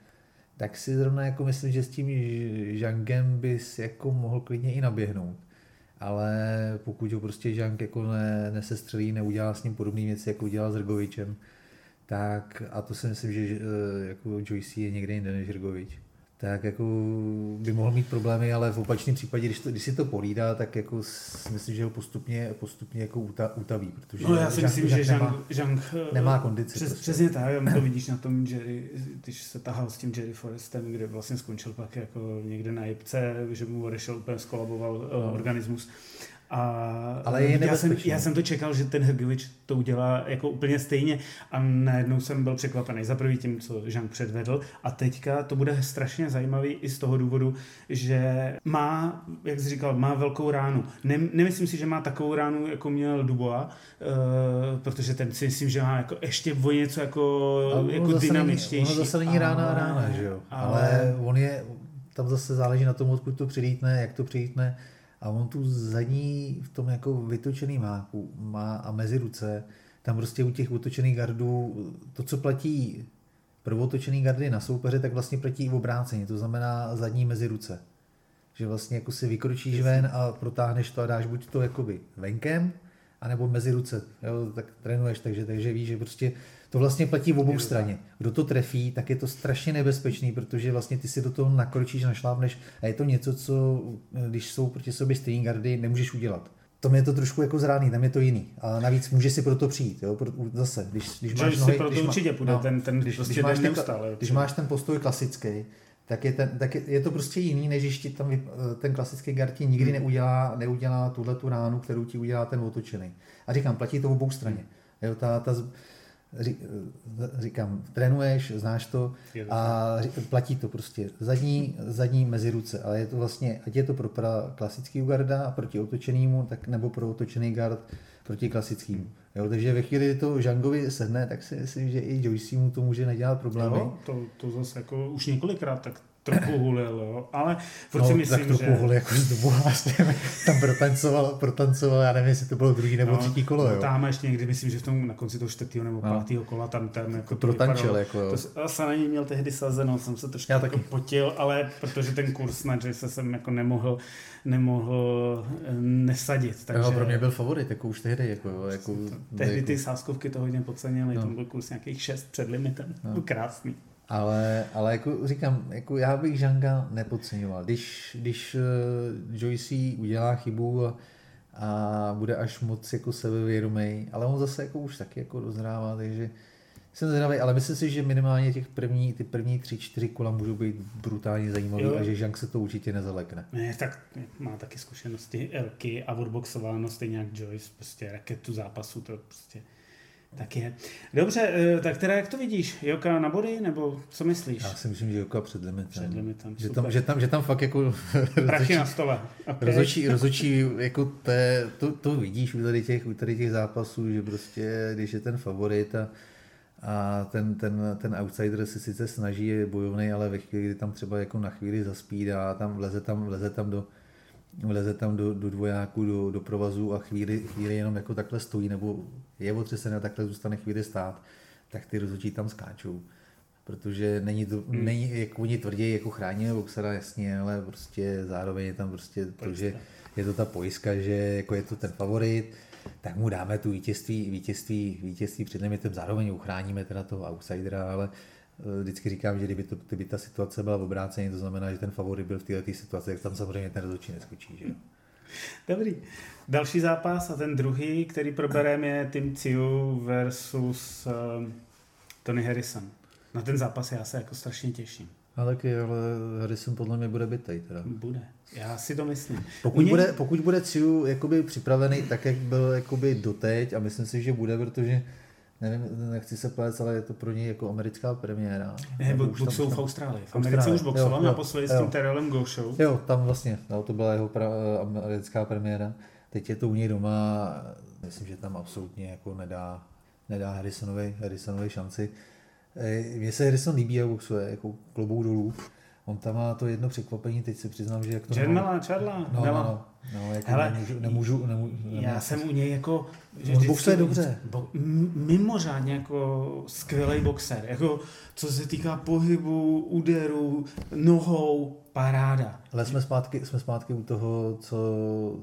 tak si zrovna jako myslím, že s tím Žangem bys jako mohl klidně i naběhnout. Ale pokud ho prostě Žang jako ne, nesestřelí, neudělá s ním podobné věci, jako udělal s Rgovičem, tak a to si myslím, že eh, jako Joyce je někde jinde než Rgovič tak jako by mohl mít problémy, ale v opačném případě, když, to, když si to polídá, tak jako myslím, že ho postupně, postupně jako utaví, protože no, já si myslím, že Zhang, nemá, Zhang nemá kondici. Přes, prostě. Přesně tak, [LAUGHS] to vidíš na tom Jerry, když se tahal s tím Jerry Forestem, kde vlastně skončil pak jako někde na jipce, že mu odešel úplně skolaboval no. organismus. A Ale je já, jsem, já jsem to čekal, že ten Hrgovič to udělá jako úplně stejně a najednou jsem byl překvapený za prvý tím, co Jean předvedl a teďka to bude strašně zajímavý i z toho důvodu, že má, jak jsi říkal, má velkou ránu. Ne, nemyslím si, že má takovou ránu, jako měl Dubois, uh, protože ten si myslím, že má jako ještě o něco jako, jako dynamičtější. Ono zase není rána a rána, že jo? Ale, ale on je, tam zase záleží na tom, odkud to přilítne, jak to přilítne a on tu zadní v tom jako vytočený máku má a mezi ruce, tam prostě u těch otočených gardů, to, co platí prvotočený gardy na soupeře, tak vlastně platí i v obráceně, to znamená zadní mezi ruce. Že vlastně jako si vykročíš ven a protáhneš to a dáš buď to jakoby venkem, anebo mezi ruce, jo, tak trénuješ, takže, takže víš, že prostě to vlastně platí v obou straně. Kdo to trefí, tak je to strašně nebezpečný, protože vlastně ty si do toho nakročíš, našlápneš a je to něco, co když jsou proti sobě stejný gardy, nemůžeš udělat. To je to trošku jako zrádný, tam je to jiný. A navíc může si pro to přijít. Jo? Zase, když, když máš nohy, si pro to když určitě půjde, no, ten, ten když, prostě když, máš ten, neustále, když máš ten postoj klasický, tak je, ten, tak je, je to prostě jiný, než když ti tam ten klasický gard ti nikdy hmm. neudělá, neudělá tuhle tu ránu, kterou ti udělá ten otočený. A říkám, platí to v obou straně. Jo, ta, ta, říkám, trénuješ, znáš to a platí to prostě. Zadní, zadní mezi ruce, ale je to vlastně, ať je to pro klasický garda proti otočenému, tak nebo pro otočený gard proti klasickému. Jo, takže ve chvíli, kdy to Žangovi sedne, tak si myslím, že i Joyce mu to může nedělat problémy. Jo, to, to zase jako už několikrát tak trochu hulil, jo. ale furt no, si myslím, tak trochu že... hulil, jako z dobu [LAUGHS] tam protancoval, protancoval, já nevím, jestli to bylo druhý nebo no, třetí kolo, jo. Tam ještě někdy, myslím, že v tom na konci toho čtvrtého nebo no. pátého kola tam, tam jako protančil, jako jo. To se na něj měl tehdy sazeno, jsem se trošku já jako taky. potil, ale protože ten kurz na se jsem jako nemohl, nemohl eh, nesadit. Takže... Jo, pro mě byl favorit, jako už tehdy. Jako, jako, tehdy jako... ty sáskovky to hodně podcenily, no. tam byl kurz nějakých 6 před limitem, no. krásný. Ale, ale jako říkám, jako já bych Žanga nepodceňoval. Když, když uh, Joyce udělá chybu a, a bude až moc jako sebevědomý, ale on zase jako už taky jako dozrává, takže Jsem zvědavý, ale myslím si, že minimálně těch první, ty první tři, čtyři kola můžou být brutálně zajímavý jo. a že Žank se to určitě nezalekne. Ne, tak má taky zkušenosti Elky a odboxováno stejně jak Joyce, prostě raketu zápasu, to prostě tak je. Dobře, eh, tak teda jak to vidíš? Joka na body, nebo co myslíš? Já si myslím, že Joka před limitem. Před limitem, že, tam, že, tam, že tam fakt jako... [LAUGHS] Prachy na stole. Okay. Rozočí, rozočí jako te, to, to, vidíš u tady, těch, u tady těch zápasů, že prostě, když je ten favorit a, a ten, ten, ten outsider se sice snaží, je bojovný, ale ve chvíli, kdy tam třeba jako na chvíli zaspídá, tam vleze tam, vleze tam do, vleze tam do, do dvojáku, do, do provazu a chvíli, chvíli jenom jako takhle stojí, nebo je otřesený a takhle zůstane chvíli stát, tak ty rozhodčí tam skáčou. Protože není to, hmm. není, jak oni tvrdí, jako chrání boxera, jasně, ale prostě zároveň je tam prostě to, že je to ta pojistka, že jako je to ten favorit, tak mu dáme tu vítězství, vítězství, vítězství před limitem, zároveň uchráníme teda toho outsidera, ale vždycky říkám, že kdyby, to, kdyby ta situace byla v obrácení, to znamená, že ten favorit byl v této situaci, tak tam samozřejmě ten rozhodčí neskočí. Že? [LAUGHS] Dobrý. Další zápas a ten druhý, který probereme, je Tim Ciu versus uh, Tony Harrison. Na ten zápas já se jako strašně těším. Ale taky, ale Harrison podle mě bude bytej teda. Bude. Já si to myslím. Pokud, něj... bude, pokud bude Ciu jakoby připravený tak, jak byl jakoby doteď a myslím si, že bude, protože nevím, nechci se plést, ale je to pro něj jako americká premiéra. Ne, bo, boxují v Austrálii. V Americe už boxoval jo, naposledy s tím Terrellem Go Show. Jo, tam vlastně, no, to byla jeho pra, americká premiéra. Teď je to u něj doma, myslím, že tam absolutně jako nedá, nedá Harrisonovi, Harrisonovi šanci. Mně se Harrison líbí, jak boxuje, jako klobou dolů. On tam má to jedno překvapení, teď si přiznám, že jak to... Čermela, Čarla, no, no, no, no, jako Hele, nemůžu, nemůžu, nemůžu, nemůžu, já jsem u něj jako... Že on boxuje dobře. Bo, mimořádně jako skvělý boxer, jako co se týká pohybu, úderu, nohou, paráda. Ale jsme zpátky, jsme zpátky u toho, co,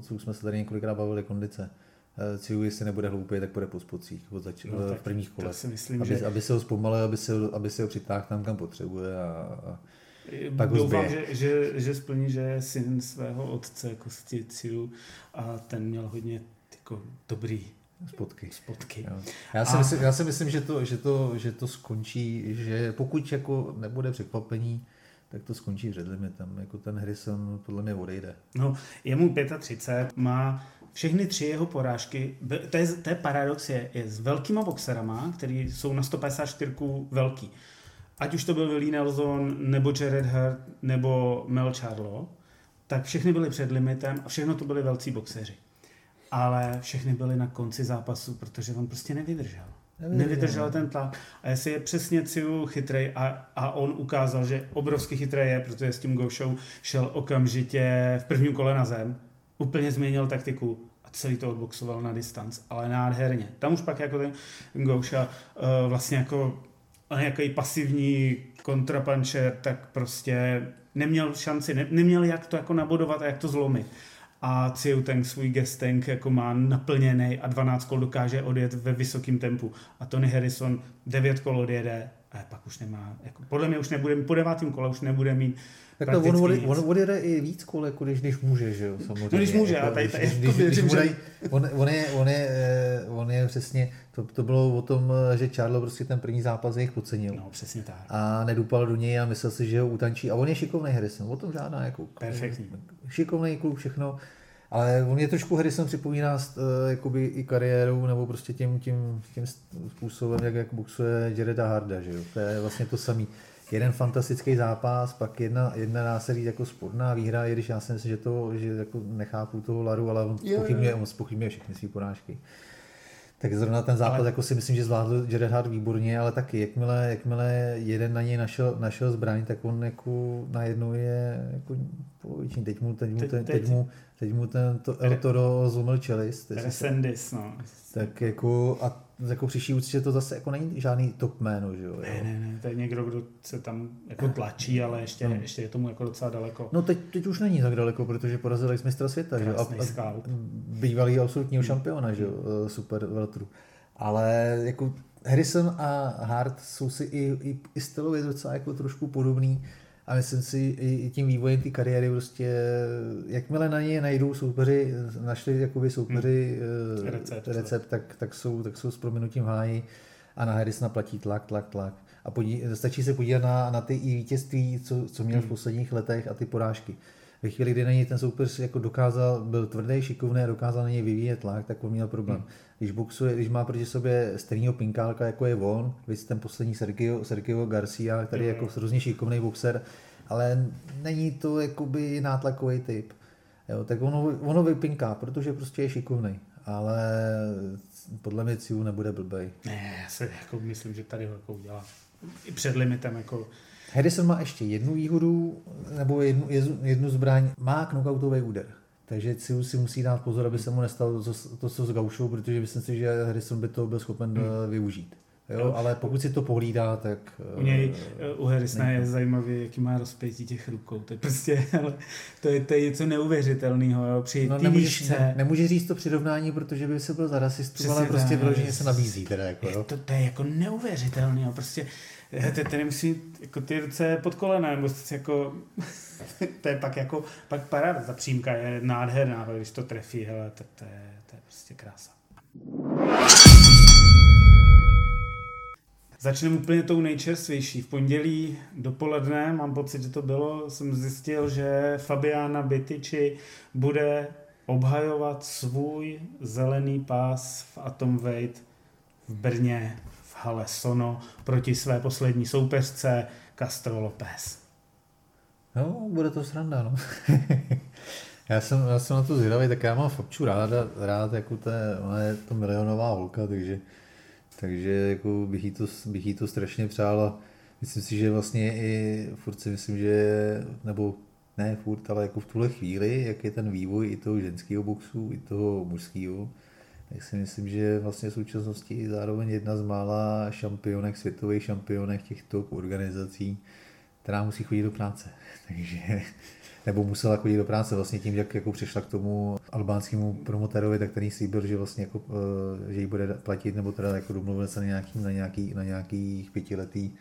co jsme se tady několikrát bavili, kondice. Eh, Ciu, jestli nebude hloupý, tak bude po spocích od zač- no, v prvních kolech. Si myslím, aby, že... aby se ho zpomalil, aby se, aby se ho přitáhl tam, kam potřebuje a, a tak Doufám, že, že, že splní, že je syn svého otce Kosti Ciu a ten měl hodně jako dobrý spotky. spotky. Jo. Já, si a... myslím, já si myslím, že to, že, to, že to skončí, že pokud jako nebude překvapení, tak to skončí před limitem. Jako ten Harrison podle mě odejde. No, je mu 35, má všechny tři jeho porážky, to je, to je paradox, je, je s velkýma boxerama, který jsou na 154 velký ať už to byl Willie Nelson, nebo Jared Hurt, nebo Mel Charlo, tak všechny byly před limitem a všechno to byli velcí boxeři. Ale všechny byly na konci zápasu, protože on prostě nevydržel. Nevydržel, nevydržel ten tlak. A jestli je přesně Ciu chytrej a, a on ukázal, že obrovský chytrý je, protože s tím Go Show šel okamžitě v prvním kole na zem, úplně změnil taktiku a celý to odboxoval na distanc, ale nádherně. Tam už pak jako ten Gouša uh, vlastně jako nějaký pasivní kontrapančer, tak prostě neměl šanci, ne, neměl jak to jako nabodovat a jak to zlomit. A Ciu ten svůj gestank jako má naplněný a 12 kol dokáže odjet ve vysokém tempu. A Tony Harrison 9 kol odjede a pak už nemá, jako podle mě už nebude, po devátém kole už nebude mít tak to on, on, on odjede i víc kol, jako když, když může, že jo, samozřejmě. No, když může, jako, tady, tady, když, když, když, když daj, on, on, je, on, je, eh, on je přesně, to, to bylo o tom, že Charlo prostě ten první zápas jich podcenil. No, přesně tak. A nedupal do něj a myslel si, že ho utančí. A on je šikovný Harrison, o tom žádná jako... Perfektní. Šikovný kluk, všechno. Ale on je trošku Harrison připomíná uh, jakoby i kariéru nebo prostě tím, tím, tím způsobem, jak, jak boxuje Jareda Harda, že jo? To je vlastně to samé jeden fantastický zápas, pak jedna, jedna dá se říct jako sporná výhra, i když já si myslím, že to, že jako nechápu toho Laru, ale on spochybňuje, on spochybňuje všechny své porážky. Tak zrovna ten zápas ale... jako si myslím, že zvládl Jared Hart výborně, ale taky jakmile, jakmile jeden na něj našel, našel zbraň, tak on jako najednou je jako poloviční. Teď mu, teď mu, teď, teď, teď mu, teď mu ten to El Toro zlomil čelist. Resendis, no. Tak jako a jako přišší úctě to zase jako není žádný top jméno, že jo? Ne, ne, ne, to je někdo, kdo se tam jako tlačí, ale ještě, no. ještě je tomu jako docela daleko. No teď, teď už není tak daleko, protože porazil ex mistra světa, že jo? A, a bývalý absolutního šampiona, že jo? Hmm. Super veltru. Ale jako Harrison a Hart jsou si i, i, i stylově docela jako trošku podobný a myslím si, i tím vývojem té kariéry prostě, jakmile na ně najdou soupeři, našli jakoby soupeři hmm. recept, recept tak, tak, jsou, tak jsou s proměnutím háji. a na Harrisona platí tlak, tlak, tlak. A podí, stačí se podívat na, na ty i vítězství, co, co měl v hmm. posledních letech a ty porážky. Ve chvíli, kdy na něj ten soupeř jako dokázal, byl tvrdý, šikovný a dokázal na něj vyvíjet tlak, tak on měl problém. Hmm. Když boxuje, když má proti sobě stejného pinkálka, jako je on, vy ten poslední Sergio, Sergio Garcia, který je jako hrozně šikovný boxer, ale není to jakoby nátlakový typ. Jo, tak ono, ono vypinká, protože prostě je šikovný. Ale podle mě Ciu nebude blbej. Ne, já si jako myslím, že tady ho jako udělá. I před limitem jako Harrison má ještě jednu výhodu, nebo jednu, jednu zbraň, má knockoutový úder. Takže Ciu si musí dát pozor, aby se mu nestalo to, to co s Gaušou, protože myslím si, že Harrison by to byl schopen hmm. Eh, využít. Jo, ale pokud si to pohlídá, tak... U něj, eh, u Harrisona je zajímavý, jaký má rozpětí těch rukou. To je prostě, [LAUGHS] ale to je, to je něco neuvěřitelného, při no, nemůžeš, ne, nemůže říct to přirovnání, protože by se byl za rasistu, ale prostě vyloženě se nabízí. Teda, jako, jo. To, to, je jako neuvěřitelný, jo, prostě ty, ty nemusí jako ty ruce pod kolena, nebo jako, [LAUGHS] to je pak jako, pak paráda, ta přímka je nádherná, když to trefí, hele, tak to je, to je prostě krása. Začneme úplně tou nejčerstvější. V pondělí dopoledne, mám pocit, že to bylo, jsem zjistil, že Fabiana Bitiči bude obhajovat svůj zelený pás v Atomweight v Brně hale Sono proti své poslední soupeřce Castro López. No, bude to sranda, no. [LAUGHS] já, jsem, já jsem na to zvědavý, tak já mám Fabču rád, rád jako té, ona je to milionová holka, takže takže jako bych, jí to, bych jí to strašně přál a myslím si, že vlastně i furt si myslím, že, nebo ne furt, ale jako v tuhle chvíli, jak je ten vývoj i toho ženského boxu, i toho mužského, tak si myslím, že vlastně v současnosti zároveň jedna z mála šampionek, světových šampionek těchto organizací, která musí chodit do práce. [LAUGHS] Takže nebo musela chodit do práce vlastně tím, jak jako přišla k tomu albánskému promotérovi, tak ten jí slíbil, že vlastně jako, eh, že jí bude platit, nebo teda jako domluvil se na, nějaký, na, nějaký, na nějakých pětiletý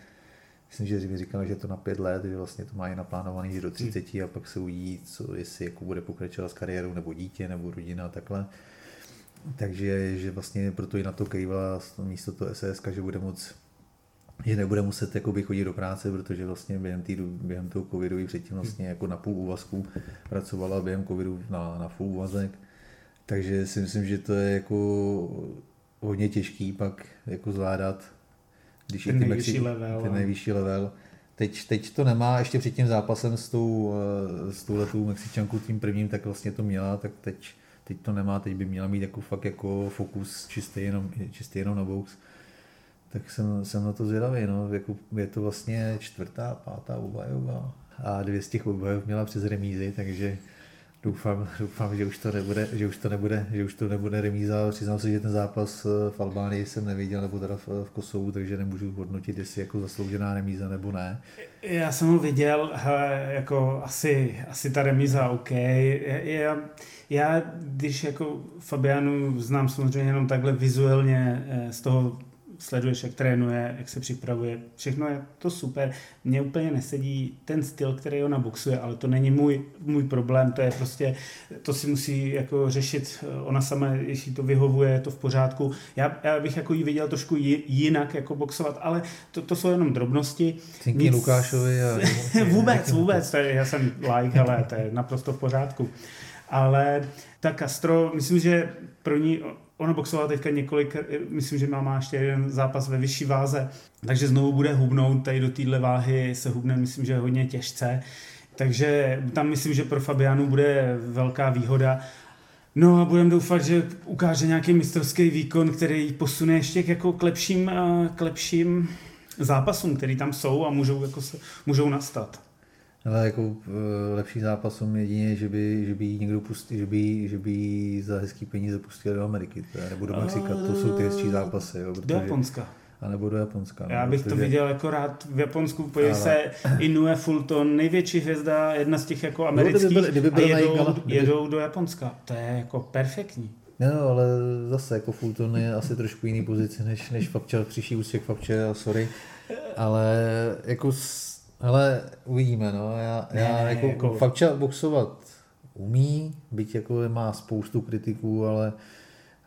Myslím, že mi říkal, že to na pět let, že vlastně to má i naplánovaný do 30 a pak se uvidí, co, jestli jako bude pokračovat s kariérou, nebo dítě, nebo rodina a takhle. Takže že vlastně proto i na to kejvala místo toho SSK, že bude moc že nebude muset jakoby, chodit do práce, protože vlastně během, tý, během toho covidu předtím vlastně jako na půl úvazku pracovala během covidu na, na full úvazek. Takže si myslím, že to je jako hodně těžký pak jako zvládat, když ten je nejvyšší Mexi, level. Ten nejvyšší level. Teď, teď to nemá, ještě před tím zápasem s tou, eh, s tou letou Mexičankou tím prvním, tak vlastně to měla, tak teď, teď to nemá, teď by měla mít jako fakt jako fokus čistý jenom, čistý jenom na box tak jsem, jsem na to zvědavý. No. Jako, je to vlastně čtvrtá, pátá obhajoba a dvě z těch obhajov měla přes remízy, takže doufám, doufám, že už to nebude, že už to nebude, že už to nebude remíza. Přiznám se, že ten zápas eh, v Albánii jsem neviděl, nebo teda v, v Kosovu, takže nemůžu hodnotit, jestli jako zasloužená remíza nebo ne. Já jsem ho viděl, hele, jako asi, asi ta remíza OK. Já, já, když jako Fabianu znám samozřejmě jenom takhle vizuálně eh, z toho sleduješ, jak trénuje, jak se připravuje, všechno je to super. Mně úplně nesedí ten styl, který ona boxuje, ale to není můj, můj problém, to je prostě, to si musí jako řešit ona sama, jestli to vyhovuje, je to v pořádku. Já, já bych jako jí viděl trošku jinak jako boxovat, ale to, to jsou jenom drobnosti. Cinky Nic... Lukášovi a... [LAUGHS] vůbec, vůbec, to je, já jsem like, ale to je naprosto v pořádku. Ale ta Castro, myslím, že pro ní Ona boxovala teďka několik, myslím, že má, má ještě jeden zápas ve vyšší váze, takže znovu bude hubnout, tady do téhle váhy se hubne, myslím, že hodně těžce. Takže tam myslím, že pro Fabianu bude velká výhoda. No a budeme doufat, že ukáže nějaký mistrovský výkon, který posune ještě jako k lepším, eh, k lepším zápasům, které tam jsou a můžou, jako se, můžou nastat. Ale jako eh, lepší zápasům jedině, že by, že by někdo pustil, že by, že by za hezký peníze pustil do Ameriky, nebo do Mexika, to jsou ty hezčí zápasy. Jo, protože, do Japonska. A nebo do Japonska. Já bych protože... to viděl jako rád v Japonsku, podívej ale... se, Inoue Fulton, největší hvězda, jedna z těch jako amerických, no, kdyby byl, kdyby a jedou, Gala, kdyby... jedou do Japonska. To je jako perfektní. No, ale zase jako Fulton je asi trošku jiný pozici než, než Fabča, příští ústěk Fabče, sorry. Ale jako ale uvidíme, no. Já, ne, já jako, jako... Fakča boxovat umí, byť jako má spoustu kritiků, ale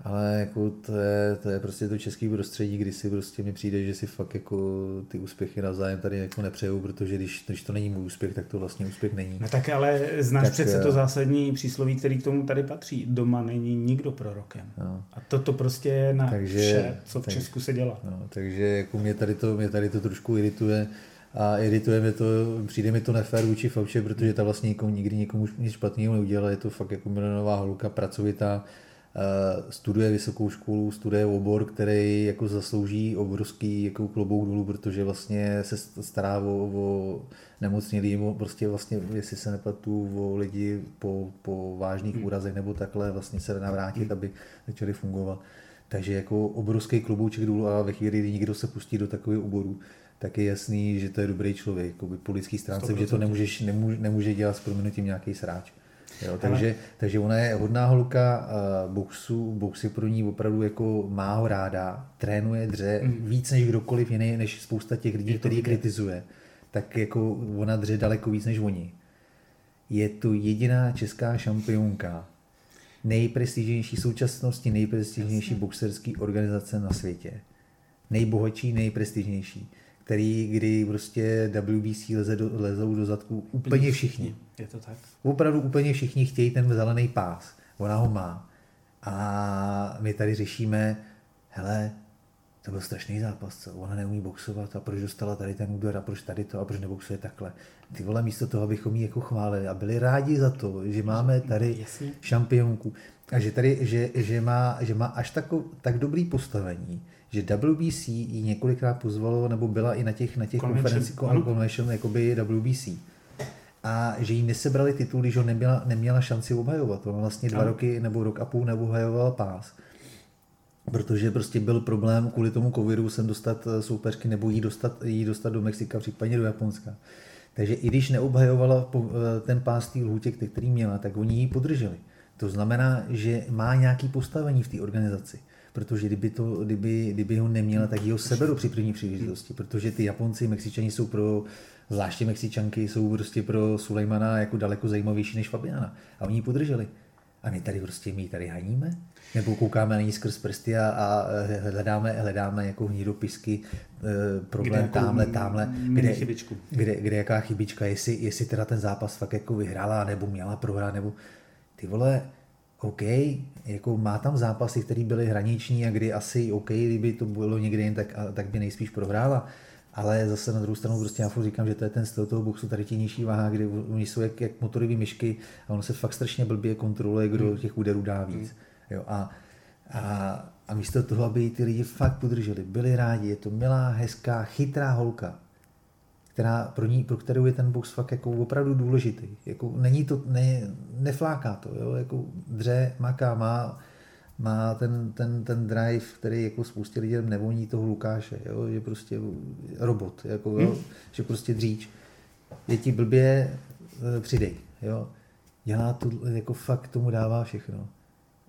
ale jako to je, to je prostě to český prostředí, kdy si prostě mi přijde, že si fakt jako ty úspěchy navzájem tady jako nepřeju, protože když, když to není můj úspěch, tak to vlastně úspěch není. No tak ale znáš tak, přece to eh, zásadní přísloví, který k tomu tady patří. Doma není nikdo prorokem. No. A toto prostě je na takže, vše, co v tak, Česku se dělá. No, takže jako mě tady to, mě tady to trošku irituje a irituje mě to, přijde mi to nefér vůči Fauče, protože ta vlastně nikomu, nikdy nikomu nic špatného neudělala, je to fakt jako milionová holka, pracovitá, studuje vysokou školu, studuje obor, který jako zaslouží obrovský jako klobouk dolů, protože vlastně se stará o, o nemocnělý, prostě vlastně, jestli se nepletu, o lidi po, po vážných hmm. úrazech nebo takhle vlastně se navrátit, hmm. aby začali fungovat. Takže jako obrovský klobouček dolů a ve chvíli, kdy někdo se pustí do takového oboru, tak je jasný, že to je dobrý člověk, jako by po lidský stránce, 100%. že to nemůžeš, nemůže, nemůže dělat s proměnutím nějaký sráč. Jo, takže, Ale... takže ona je hodná holka uh, boxu, box je pro ní opravdu jako má ho ráda, trénuje, dře mm. víc než kdokoliv jiný, než spousta těch lidí, kteří kritizuje. Tak jako ona dře daleko víc než oni. Je to jediná česká šampionka nejprestižnější současnosti, nejprestižnější boxerský organizace na světě. Nejbohatší, nejprestižnější který, kdy prostě WBC leze do, lezou do zadku úplně všichni. Je to tak? Opravdu úplně všichni chtějí ten zelený pás. Ona ho má. A my tady řešíme, hele, to byl strašný zápas, co? Ona neumí boxovat a proč dostala tady ten úder a proč tady to a proč neboxuje takhle. Ty vole, místo toho, abychom ji jako chválili a byli rádi za to, že máme tady [LAUGHS] Jasně. šampionku a že tady, že, že, má, že má až tako, tak dobrý postavení, že WBC ji několikrát pozvalo, nebo byla i na těch, na těch konferencích convention, jakoby WBC. A že jí nesebrali titul, když ho neměla, neměla šanci obhajovat. Ona vlastně dva ano. roky nebo rok a půl neobhajovala pás. Protože prostě byl problém kvůli tomu covidu sem dostat eh, soupeřky nebo jí dostat, jí dostat do Mexika, případně do Japonska. Takže i když neobhajovala eh, ten pás té lhůtě, který měla, tak oni ji podrželi. To znamená, že má nějaký postavení v té organizaci protože kdyby, to, kdyby, kdyby ho neměla, tak ho seberu při první příležitosti, protože ty Japonci, Mexičani jsou pro, zvláště Mexičanky, jsou prostě pro Sulejmana jako daleko zajímavější než Fabiana. A oni ji podrželi. A my tady prostě, my tady haníme? Nebo koukáme na ní skrz prsty a, a hledáme, hledáme jako hnídopisky, e, problém kde tamhle, tamhle, kde, kde, kde, jaká chybička, jestli, jestli teda ten zápas fakt jako vyhrála, nebo měla prohrát, nebo ty vole, OK, jako má tam zápasy, které byly hraniční a kdy asi OK, kdyby to bylo někdy jen, tak, tak by nejspíš prohrála. Ale zase na druhou stranu prostě já říkám, že to je ten styl toho boxu, tady ti nižší váha, kdy oni jsou jak, jak motorové myšky a ono se fakt strašně blbě kontroluje, kdo hmm. těch úderů dá víc. Hmm. Jo, a, a, a místo toho, aby ty lidi fakt podrželi, byli rádi, je to milá, hezká, chytrá holka, která pro, ní, pro kterou je ten box fakt jako opravdu důležitý. Jako není to, ne, nefláká to, jo? Jako dře, maká, má, má ten, ten, ten drive, který jako spoustě lidem nevoní toho Lukáše, jo? že prostě robot, jako, jo? Hmm. že prostě dříč. Je ti blbě, e, přidej. Jo? Dělá to, jako fakt tomu dává všechno.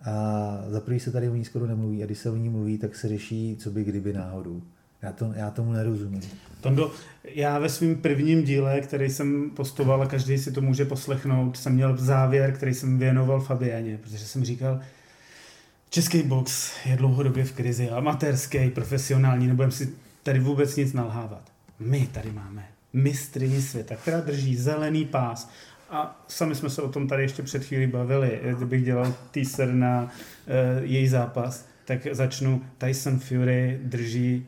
A za prvý se tady o ní skoro nemluví a když se o ní mluví, tak se řeší, co by kdyby náhodou. Já, to, já tomu nerozumím. Tondo, já ve svém prvním díle, který jsem postoval a každý si to může poslechnout, jsem měl závěr, který jsem věnoval Fabianě, protože jsem říkal, český box je dlouhodobě v krizi, amatérský, profesionální, nebudeme si tady vůbec nic nalhávat. My tady máme mistrině světa, která drží zelený pás a sami jsme se o tom tady ještě před chvílí bavili, kdybych dělal teaser na uh, její zápas, tak začnu Tyson Fury drží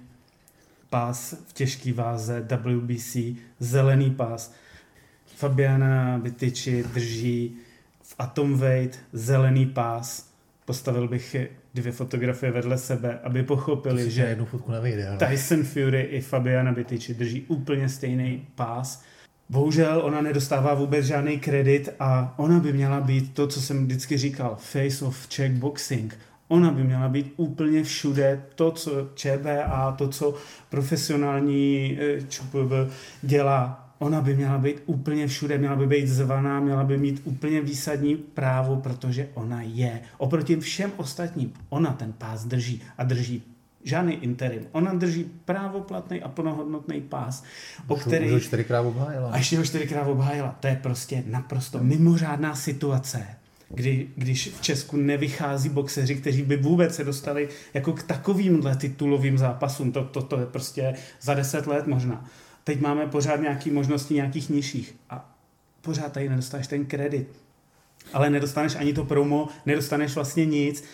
pás v těžké váze WBC, zelený pás. Fabiana Vitiči drží v Atomweight zelený pás. Postavil bych dvě fotografie vedle sebe, aby pochopili, že jednu fotku nevejde, ale... Tyson Fury i Fabiana Vitiči drží úplně stejný pás. Bohužel ona nedostává vůbec žádný kredit a ona by měla být to, co jsem vždycky říkal, face of Czech boxing. Ona by měla být úplně všude, to, co ČBA, to, co profesionální eh, ČPV dělá, ona by měla být úplně všude, měla by být zvaná, měla by mít úplně výsadní právo, protože ona je. Oproti všem ostatním, ona ten pás drží a drží žádný interim. Ona drží právoplatný a plnohodnotný pás, o který... Už ho čtyřikrát obhájila. A ještě ho čtyřikrát obhájila. To je prostě naprosto mimořádná situace kdy, když v Česku nevychází boxeři, kteří by vůbec se dostali jako k takovýmhle titulovým zápasům. To, to, to je prostě za deset let možná. Teď máme pořád nějaké možnosti nějakých nižších a pořád tady nedostaneš ten kredit. Ale nedostaneš ani to promo, nedostaneš vlastně nic.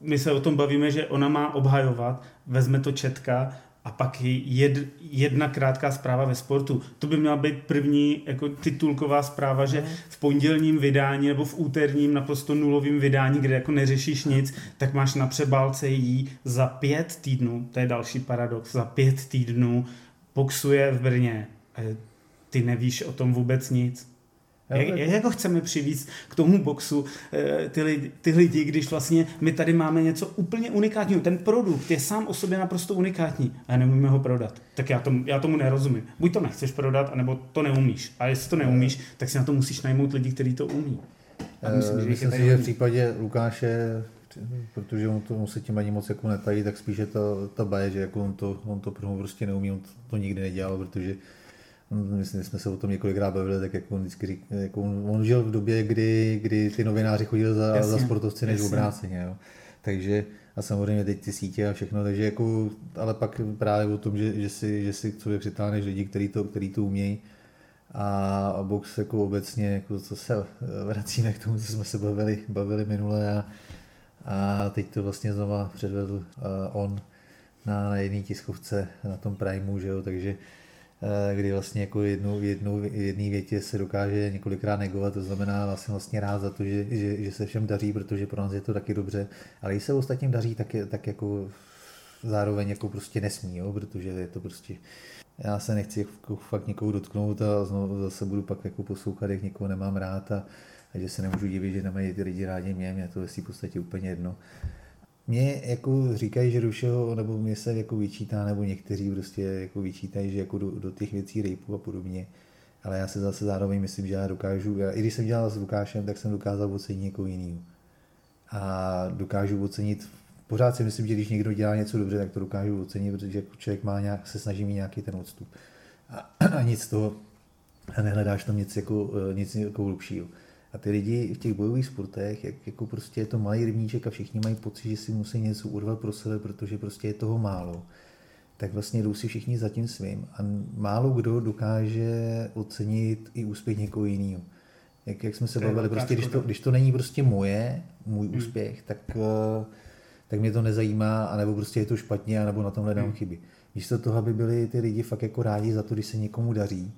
My se o tom bavíme, že ona má obhajovat, vezme to Četka a pak jed, jedna krátká zpráva ve sportu. To by měla být první jako titulková zpráva, že v pondělním vydání nebo v úterním naprosto nulovým vydání, kde jako neřešíš nic, tak máš na přebálce jí za pět týdnů, to je další paradox, za pět týdnů boxuje v Brně. Ty nevíš o tom vůbec nic. Jak, jak ho chceme přivízt k tomu boxu eh, ty, lidi, ty lidi, když vlastně my tady máme něco úplně unikátního. Ten produkt je sám o sobě naprosto unikátní a nemůžeme ho prodat. Tak já tomu, já tomu nerozumím. Buď to nechceš prodat, anebo to neumíš. A jestli to neumíš, tak si na to musíš najmout lidi, kteří to umí. A myslím, že, myslím si, že v případě Lukáše protože on, to, on se tím ani moc jako netají, tak spíše ta, ta baje, že jako on to, on to prostě neumí, on to, to nikdy nedělal, protože Myslím, jsme se o tom několikrát bavili, tak jak on vždycky řík, jako on, on žil v době, kdy, kdy ty novináři chodili za, jasně, za sportovci než obráceně. Jo. Takže a samozřejmě teď ty sítě a všechno, takže jako, ale pak právě o tom, že, že si, že si k sobě přitáhneš lidi, kteří to, který to umějí a, a box jako obecně, jako co se vracíme k tomu, co jsme se bavili, bavili minule a, a teď to vlastně znova předvedl uh, on na, na jedné tiskovce na tom Primeu, že jo, takže Eh, kdy vlastně jako jednou, jednou, jedný větě se dokáže několikrát negovat, to znamená vlastně, vlastně rád za to, že, že, že, se všem daří, protože pro nás je to taky dobře, ale když se ostatním daří, tak, je, tak jako zároveň jako prostě nesmí, jo, protože je to prostě já se nechci jako fakt někoho dotknout a znovu zase budu pak jako poslouchat, jak někoho nemám rád a, a že se nemůžu divit, že nemají ty lidi rádi mě, mě to je v podstatě úplně jedno. Mě jako říkají, že všeho, nebo mě se jako vyčítá, nebo někteří prostě jako vyčítají, že jako do, do těch věcí rejpu a podobně. Ale já se zase zároveň myslím, že já dokážu, já, i když jsem dělal s Lukášem, tak jsem dokázal ocenit někoho jiného. A dokážu ocenit, pořád si myslím, že když někdo dělá něco dobře, tak to dokážu ocenit, protože jako člověk má nějak, se snaží mít nějaký ten odstup. A, [CLEARS THROAT] a nic z toho, a nehledáš tam nic jako, eh, nic jako hlubšího. A ty lidi v těch bojových sportech, jak jako prostě je to malý rybníček a všichni mají pocit, že si musí něco urvat pro sebe, protože prostě je toho málo, tak vlastně jdou si všichni za tím svým. A málo kdo dokáže ocenit i úspěch někoho jiného. Jak, jak jsme se bavili, prostě když to, když to není prostě moje, můj hmm. úspěch, tak, eh, tak mě to nezajímá, anebo prostě je to špatně, anebo na tom hledám hmm. chyby. Místo toho, aby byli ty lidi fakt jako rádi za to, když se někomu daří,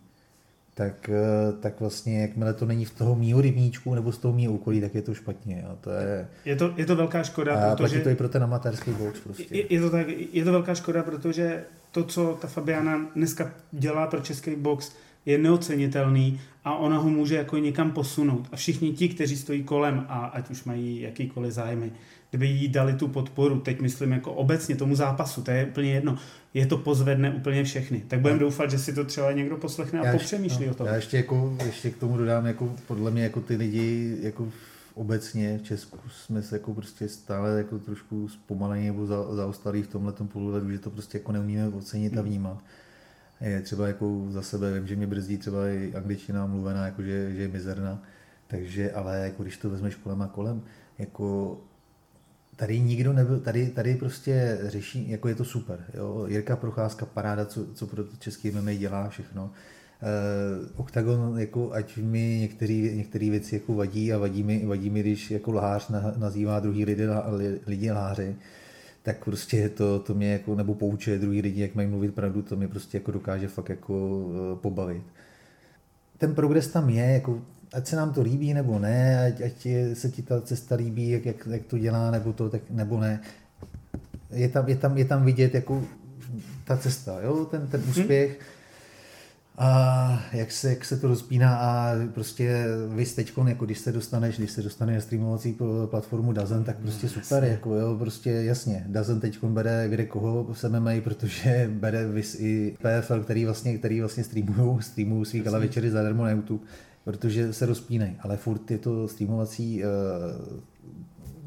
tak, eh, tak vlastně jakmile to není v toho mýho rybníčku nebo z toho mýho okolí, tak je to špatně. Jo. To je, je, to, je to velká škoda, a protože... to i pro ten amatérský box prostě. Je, je, to tak, je to velká škoda, protože to, co ta Fabiana dneska dělá pro český box, je neocenitelný a ona ho může jako někam posunout. A všichni ti, kteří stojí kolem a ať už mají jakýkoliv zájmy, kdyby jí dali tu podporu, teď myslím jako obecně tomu zápasu, to je úplně jedno, je to pozvedne úplně všechny. Tak budeme doufat, že si to třeba někdo poslechne a já popřemýšlí no, o tom. Já ještě, jako, ještě k tomu dodám, jako podle mě jako ty lidi jako obecně v Česku jsme se jako prostě stále jako trošku zpomalení nebo za, zaostalí v tomhle pohledu, že to prostě jako neumíme ocenit a hmm. vnímat. Je třeba jako za sebe, vím, že mě brzdí třeba i angličtina mluvená, jako že, že je mizerná, takže ale jako když to vezmeš kolem a kolem, jako tady nikdo nebyl, tady, tady prostě řeší, jako je to super. Jo? Jirka Procházka, paráda, co, co pro český MMA dělá, všechno. Uh, Octagon, jako ať mi některé věci jako vadí a vadí mi, vadí mi když jako lhář na, nazývá druhý lidi, lidi lháři, tak prostě to, to mě jako, nebo poučuje druhý lidi, jak mají mluvit pravdu, to mě prostě jako dokáže fakt jako uh, pobavit. Ten progres tam je, jako ať se nám to líbí nebo ne, ať, ať se ti ta cesta líbí, jak, jak, jak to dělá, nebo to, tak, nebo ne. Je tam, je tam, je tam vidět jako ta cesta, jo? Ten, ten mhm. úspěch. Hmm. A jak se, jak se to rozpíná a prostě vy teď, jako když se dostaneš, když se dostane na streamovací platformu Dazen, tak prostě super, jasně. jako jo, prostě jasně. Dazen teď bere kde koho se mají, protože bere vys i PFL, který vlastně, který vlastně streamují, streamují svý večery zadarmo na YouTube protože se rozpínají, ale furt je to streamovací uh,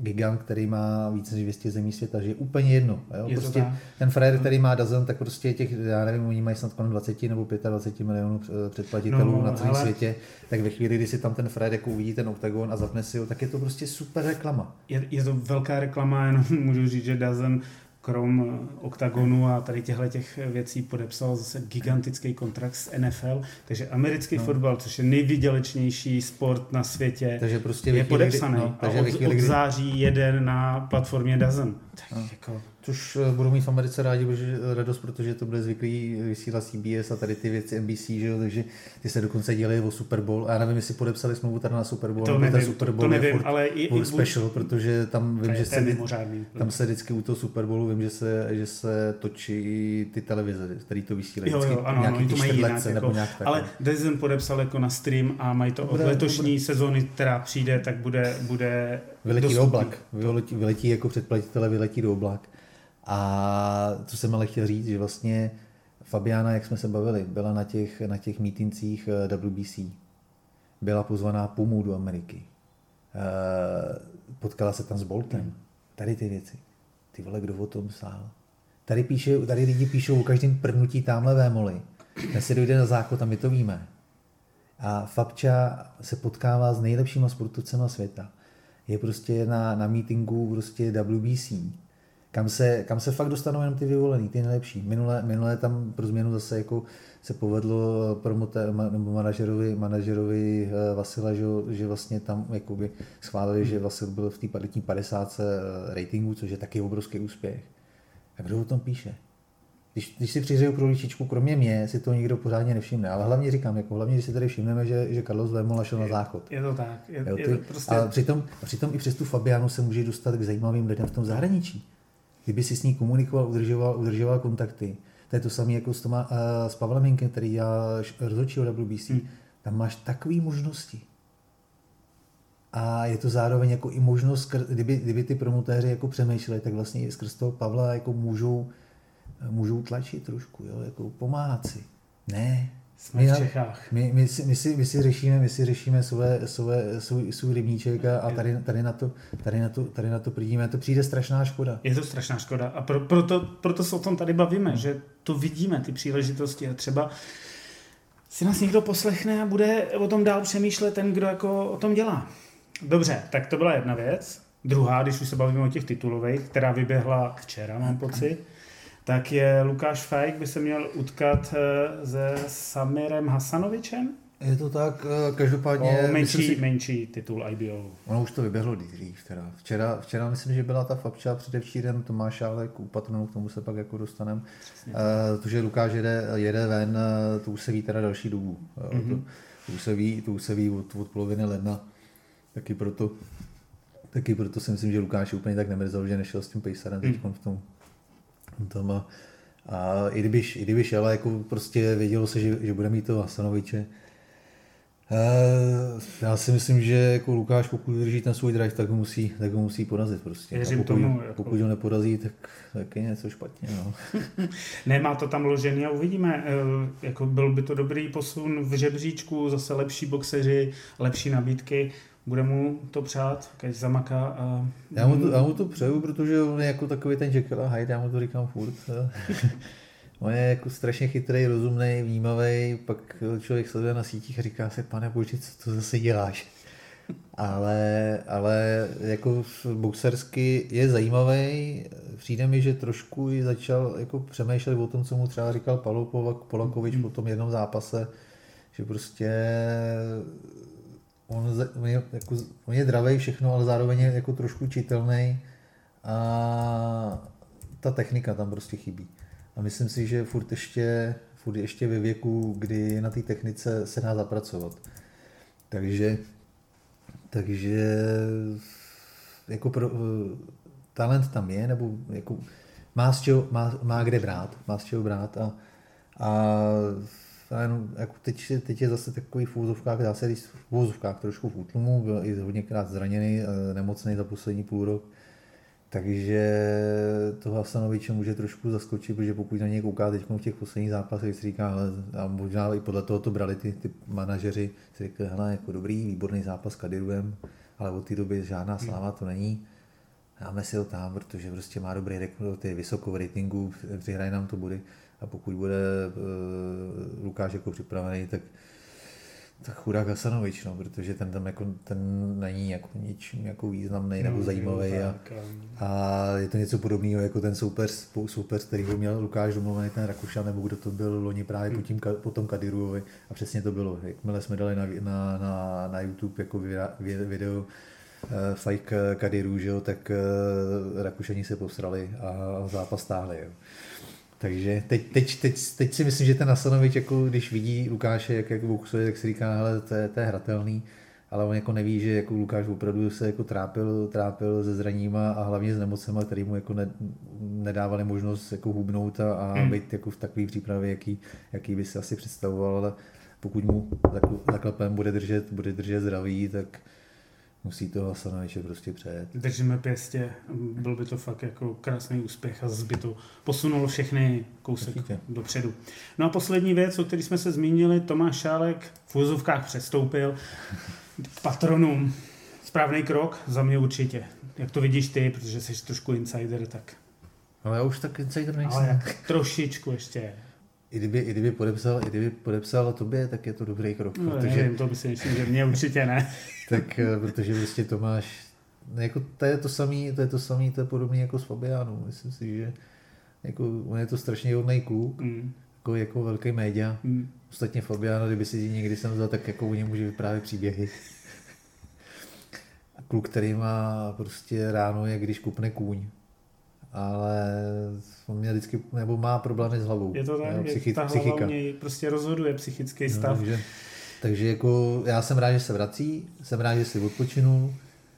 gigant, který má více než 200 zemí světa, že je úplně jedno. Jo? Je prostě tak. ten frajer, který má Dazen, tak prostě těch, já nevím, oni mají snad kolem 20 nebo 25 milionů eh, předplatitelů No, na celém ale- světě, tak ve chvíli, kdy si tam ten frajer jako uvidí ten oktagon a zapne si ho, tak je to prostě super reklama. Je, je to velká reklama, [LAUGHS] jenom můžu říct, že Dazen krom eh, OKTAGONu a tady těchto těch věcí podepsal zase gigantický kontrakt s NFL, takže americký No. fotbal, což je nejvydělečnější sport na světě, Takže prostě je chvíli, podepsaný no, takže a od, chvíli, od září jede na platformě Dazen. Tak No. jako, Což eh, budou mít v Americe rádi protože, radost, protože to bude zvyklý vysílat CBS a tady ty věci NBC, že jo, takže ty se dokonce dělají o Super Bowl. A já nevím, jestli podepsali smlouvu tady na Super Bowl, to nebo ten nevím, Super to, Bowl to je nevím, furt, ale i, furt i special, protože tam to vím, je, že to je se, mimořádný. tam se vždycky u toho Super Bowlu vím, že se, že se točí ty televize, který to vysílají. Jo, jo, ano, nějaký oni to mají jinak, nebo jako, nějak tak. ale no. Dazen podepsal jako na stream a mají to od Bude- letošní sezóny, která přijde, tak bude, bude Vyletí do oblak. Vyletí, vyletí jako předplatitele, vyletí do oblak. A co jsem ale chtěl říct, že vlastně Fabiana, jak jsme se bavili, byla na těch, na těch mítincích eh, WBC. Byla pozvaná Pumu do Ameriky. Eh, Potkala se tam s Boltem. Tady ty věci. Ty vole, kdo o tom stál? Tady, píše, tady lidi píšou o každém prdnutí tamhle vémoli. Ten si dojde na záchod a my to víme. A Fabča se potkává s nejlepšíma sportovcema světa. Je prostě na, na meetingu prostě WBC, kam se, kam se fakt dostanou jenom ty vyvolený, ty nejlepší. Minule, minule tam pro změnu zase jako se povedlo promote, nebo manažerovi, manažerovi eh, Vasila, že, že vlastně tam jakoby schválili, že Vasil byl v té paritní 50 ratingu, což je taky obrovský úspěch. A kdo o tom píše? Když, když si přihřeju pro líčičku, kromě mě, si to nikdo pořádně nevšimne. Ale hlavně říkám, jako hlavně, když si tady všimneme, že, že Carlos Vémola šel na záchod. Je to tak. Je, Jo, je ty, to prostě... a přitom, přitom i přes tu Fabianu se může dostat k zajímavým lidem v tom zahraničí. Kdyby si s ní komunikoval, udržoval, udržoval kontakty. To je to samé jako s, Toma, uh, s Pavlem Hinkem, který dělá rozhodčího WBC. Hmm. Tam máš takové možnosti. A je to zároveň jako i možnost, kdyby, kdyby ty promotéři jako přemýšleli, tak vlastně i skrz toho Pavla jako můžou, můžou tlačit trošku, jo, jako pomáhat si. Ne, Jsme My v Čechách. my, my, si, my, si, my, si řešíme, my si řešíme své, své, svůj, svůj rybníček a, a tady, tady, na to, tady, na to, tady na to prdíme. To přijde strašná škoda. Je to strašná škoda a pro, proto, proto se o tom tady bavíme, že to vidíme, ty příležitosti a třeba si nás někdo poslechne a bude o tom dál přemýšlet ten, kdo jako o tom dělá. Dobře, tak to byla jedna věc. Druhá, když už se bavíme o těch titulových, která vyběhla včera, mám pocit, tak je Lukáš Fajk by se měl utkat eh, se Samirem Hasanovičem. Je to tak, eh, každopádně... O myslím menší, si, menší titul IBO. ono už to vyběhlo dřív. Teda. Včera, včera myslím, že byla ta Fabča, předevčírem Tomáš Álek u patronu, k tomu se pak jako dostaneme. Uh, to, že Lukáš jede, jede ven, to už se ví teda další dobu. Mm-hmm. Mhm. To, to, už se ví, to už se ví od, od poloviny ledna. Taky proto, taky proto si myslím, že Lukáš úplně tak nemrzel, že nešel s tím Pejsarem teď v tom. V tom a, a i, kdyby, i kdyby šel, jako prostě vědělo se, že, že bude mít to Hasanoviče. Já si myslím, že jako Lukáš, pokud drží ten svůj drive, tak ho musí, tak ho musí porazit prostě. Věřím a pokud, tomu, jako- pokud ho neporazí, tak, tak je něco špatně. No. [LAUGHS] Nemá to tam ložený a uvidíme. eh, Jako byl by to dobrý posun v žebříčku, zase lepší boxeři, lepší nabídky. Bude mu to přát, keď zamaká. A... Já mu, to, já mu to přeju, protože on je jako takový ten Jekyll a Hyde, já mu to říkám furt. [LAUGHS] on je jako strašně chytrý, rozumný, vnímavý, pak člověk sleduje na sítích a říká se, pane bože, co to zase děláš? Ale, ale jako boxersky je zajímavý. Přijde mi, že trošku i začal jako přemýšlet o tom, co mu třeba říkal Polak- Polakovič po tom jednom zápase, že prostě on, on, je, jako, on je dravej všechno, ale zároveň je jako trošku čitelný a ta technika tam prostě chybí. A myslím si, že furt ještě, furt ještě ve věku, kdy na té technice se dá zapracovat. Takže, takže jako pro, talent tam je, nebo jako má, z čeho, má, má kde brát, má z čeho brát a, a a jenom, jako teď, teď, je zase takový v úzovkách, dá se říct v úzovkách trošku v útlumu, byl i hodněkrát zraněný, eh, nemocný za poslední půl rok, takže toho Hasanoviče může trošku zaskočit, protože pokud na něj kouká teď v těch posledních zápasech, si říká, hele, a možná i podle toho to brali ty, ty manažeři, si řekli, hele, jako dobrý, výborný zápas s Kadiruvem, ale od té doby žádná sláva to není. dáme si ho tam, protože prostě má dobrý rekord, ty vysokou ratingu, přihraje nám to bude a pokud bude uh, Lukáš jako připravený, tak tak chudák Hasanovič, no, protože ten tam jako, ten není jako nič jako významný nebo no, zajímavý a, a, je to něco podobného jako ten super, super který ho měl Lukáš domluvený, ten Rakušan, nebo kdo to byl loni právě hmm. po, tím, po tom Kadiruovi a přesně to bylo. Jakmile jsme dali na, na, na, na YouTube jako video uh, fake Kadiru, že jo, tak uh, Rakušani se posrali a zápas stáhli. Jo. Takže teď, teď, teď, teď, si myslím, že ten Asanovič, jako když vidí Lukáše, jak, jak boxuje, tak si říká, hele, to je, to je hratelný, ale on jako neví, že jako Lukáš opravdu se jako trápil, trápil se zraníma a hlavně s nemocema, který mu jako ne, nedávali možnost jako hubnout a, a hmm. být jako v takové přípravě, jaký, jaký by si asi představoval, ale pokud mu zaklepem bude držet, bude držet zdraví, tak, musí to Hasanoviče prostě přejet. Držíme pěstě, byl by to fakt jako krásný úspěch a by to posunulo všechny kousek Určitě. dopředu. No a poslední věc, o které jsme se zmínili, Tomáš Šálek v úzovkách přestoupil k [LAUGHS] patronům. Správný krok? Za mě určitě. Jak to vidíš ty, protože jsi trošku insider, tak... Ale já už tak insider nejsem. Ale jak trošičku ještě i kdyby, i kdyby podepsal, i kdyby podepsal tobě, tak je to dobrý krok. No, protože, nevím, to by si myslím, že mě určitě ne. [LAUGHS] tak eh, protože prostě to máš, jako to je to samý, to je to samý, to je podobný jako s Fabiánou. Myslím si, že jako, on je to strašně hodný kluk, mm. jako, jako velký média. Mm. Ostatně Fabiano, kdyby si někdy jsem vzal, tak jako u něj může vyprávět příběhy. [LAUGHS] kluk, který má prostě ráno, jak když kupne kůň ale on mě vždycky, nebo má problémy s hlavou. Je to tak, jo, psychi- ta psychika. mě prostě rozhoduje psychický no, stav. No, takže, takže jako já jsem rád, že se vrací, jsem rád, že si odpočinul,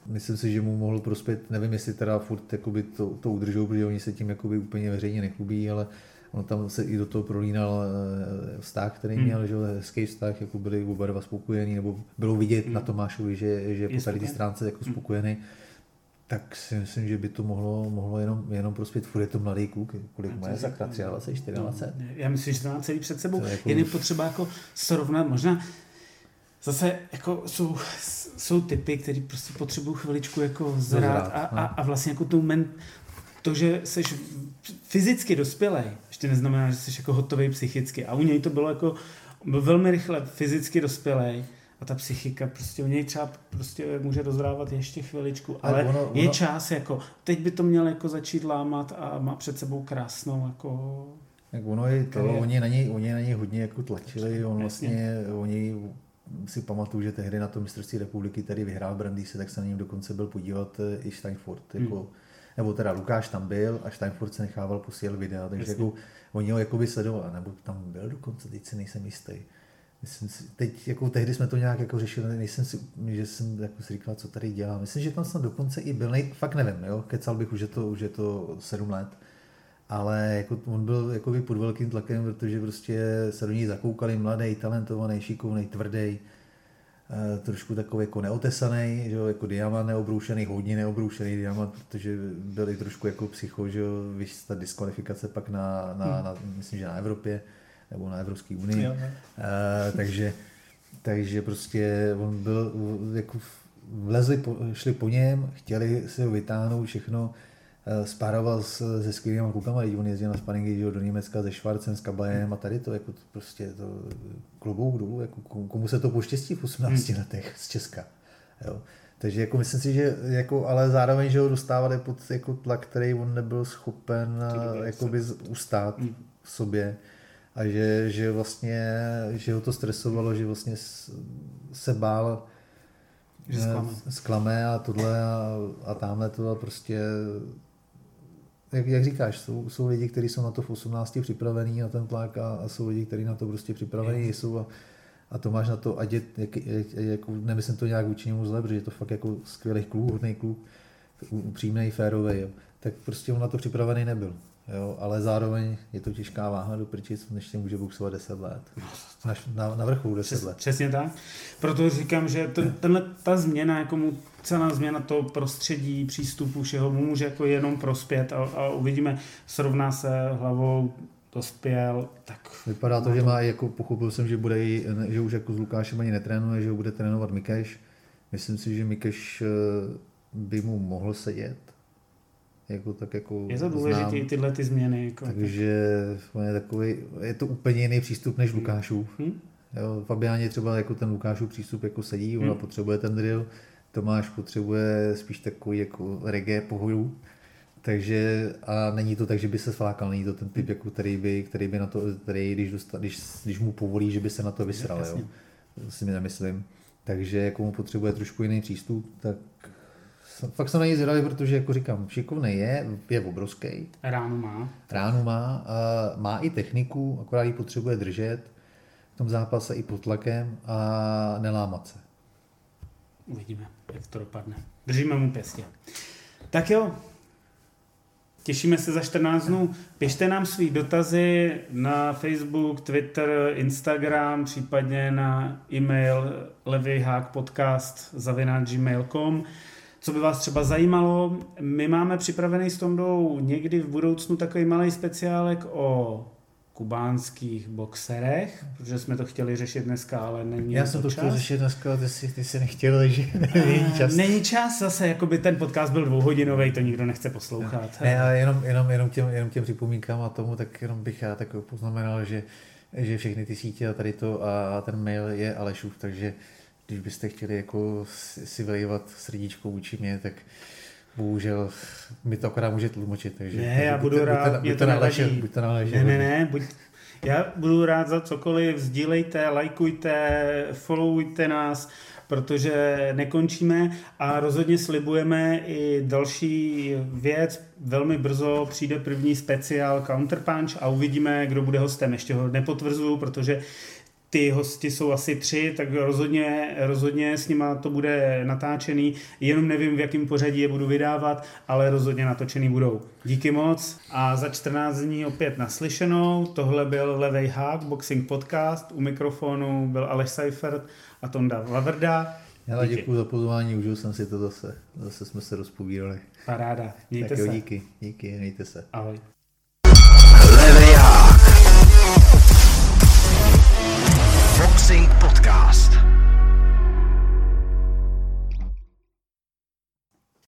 myslím si, že mu mohl prospět, nevím, jestli teda furt jakoby to, to udržou, protože oni se tím jakoby úplně veřejně nechlubí, ale on tam se i do toho prolínal eh, vztah, který hmm. měl, že hezký vztah, jako byli oba dva spokojení, nebo bylo vidět hmm. na Tomášovi, že, že je po tady stránce jako hmm. spokojený. Hmm tak si myslím, že by to mohlo, mohlo jenom, jenom prospět. Furt je to mladý kluk, kolik má je sakra, 23, 24? No, já myslím, že to má celý před sebou. Jako Jen je potřeba jako srovnat, možná zase jako jsou, jsou typy, který prostě potřebují chviličku jako zrát a, a, no. a vlastně jako tu men, to, že jsi fyzicky dospělý, ještě neznamená, že jsi jako hotový psychicky. A u něj to bylo jako byl velmi rychle fyzicky dospělý a ta psychika prostě u něj třeba prostě může dozrávat ještě chviličku, ale, ale ono, ono... je čas jako, teď by to měl jako začít lámat a má před sebou krásnou jako jak ono je to, oni na, něj, oni na něj hodně jako tlačili, on vlastně, oni si pamatuju, že tehdy na to mistrovství republiky tady vyhrál Brandýse, tak se na něm dokonce byl podívat eh, i Steinfurt, jako, hmm. nebo teda Lukáš tam byl a Steinfurt se nechával posílat videa, takže jako, oni ho jako by sledovali, nebo tam byl dokonce, teď si nejsem jistý. Myslím si, teď jako tehdy jsme to nějak jako řešili, nejsem si, že jsem jako si říkal, co tady dělá. Myslím, že tam snad dokonce i byl, nej, fakt nevím, jo, kecal bych, už je to, už je to sedm let, ale jako on byl jako pod velkým tlakem, protože prostě se do něj zakoukali mladý, talentovaný, šikovný, tvrdý, eh, trošku takový jako neotesaný, že jo, jako diamant neobroušený, hodně neobroušený diamant, protože byl i trošku jako psycho, že jo, víš, ta diskvalifikace pak na, na, hmm. na myslím, že na Evropě nebo na Evropské unii. Jo, Uh, takže, takže prostě on byl, jako vlezli, po, šli po něm, chtěli se ho vytáhnout všechno, uh, spároval s, se skvělými klukama, on jezdil na sparingy do Německa se Švarcem, s Kabajem a tady to, jako prostě to klobou dolů, jako komu se to poštěstí v 18 hmm. letech z Česka. Jo. Takže jako myslím si, že jako, ale zároveň, že ho dostávali pod jako tlak, který on nebyl schopen jakoby ustát hmm. v sobě a že, že vlastně, že ho to stresovalo, že vlastně se bál, že eh, zklame, zklame a tohle a, a tamhle to a prostě jak, jak říkáš, jsou, jsou lidi, kteří jsou na to v 18 připravení na ten tlak a, a jsou lidi, kteří na to prostě připravení jsou a, a to máš na to, ať je, jak, jak, jako, nemyslím to nějak vůči němu zle, protože je to fakt jako skvělý kluk, hodný kluk, upřímný, férový, tak prostě on na to připravený nebyl. Jo, ale zároveň je to těžká váha do prčic, než může boxovat 10 let. Na, na, na vrchu 10 Přes, let. Přesně tak. Proto říkám, že ten, tenhle, ta změna, jako mu, celá změna toho prostředí, přístupu, všeho mu může jako jenom prospět a, a uvidíme, srovná se hlavou, dospěl, tak... Vypadá to, to, že má, jako pochopil jsem, že bude, že už jako s Lukášem ani netrénuje, že ho bude trénovat Mikeš. Myslím si, že Mikeš eh, by mu mohl sedět, jako tak jako Je to důležité i tyhle ty změny. Jako takže on je takový, je to úplně jiný přístup než Lukášův. Hmm. Jo, Fabiáně třeba jako ten Lukášův přístup jako sedí, ona hmm. potřebuje ten drill, Tomáš potřebuje spíš takový jako reggae pohodu, takže a není to tak, že by se sflákal, není to ten typ, jako, který, by, který by na to, který, když, dostal, když, když mu povolí, že by se na to vysral, jo. To si mi nemyslím. Takže jako mu potřebuje trošku jiný přístup, tak fakt jsem na něj zvědavý, protože jako říkám, šikovný je, je obrovský. Ránu má. Ránu má, a má i techniku, akorát ji potřebuje držet v tom zápase i pod tlakem a nelámat se. Uvidíme, jak to dopadne. Držíme mu pěstě. Tak jo, Těšíme se za 14 dnů. Pište nám svý dotazy na Facebook, Twitter, Instagram, případně na e-mail levyhákpodcast gmail.com. Co by vás třeba zajímalo, my máme připravený s Tondou někdy v budoucnu takový malý speciálek o kubánských boxerech, protože jsme to chtěli řešit dneska, ale není Já jsem to chtěl řešit dneska, ty jsi, ty jsi nechtěl, takže [LAUGHS] není čas. Není čas zase, jako by ten podcast byl dvouhodinový, to nikdo nechce poslouchat. Ne, já jenom, jenom, jenom, těm, jenom těm připomínkám a tomu, tak jenom bych já tak poznamenal, že, že všechny ty sítě a tady to a ten mail je Alešův, takže když byste chtěli jako si vylejvat srdíčko vůči mě, tak bohužel mi to akorát může tlumočit, takže ne, já budu buďte, rád, buďte, buďte, to naležet, buďte naležet. Ne, ne, ne, buď, já budu rád za cokoliv, sdílejte, lajkujte, followujte nás, protože nekončíme a rozhodně slibujeme i další věc. Velmi brzo přijde první speciál Counterpunch a uvidíme, kdo bude hostem. Ještě ho nepotvrzuju, protože ty hosti jsou asi tři, tak rozhodně, rozhodně s nima to bude natáčený. Jenom nevím, v jakém pořadí je budu vydávat, ale rozhodně natočený budou. Díky moc a za 14 dní opět naslyšenou. Tohle byl Levej Hák, Boxing Podcast. U mikrofonu byl Aleš Seifert a Tonda Laverda. Já děkuji za pozvání, užil jsem si to zase. Zase jsme se rozpovídali. Paráda, mějte tak jo, se. díky, díky, mějte se. Ahoj. Levej Hák. Boxing Podcast.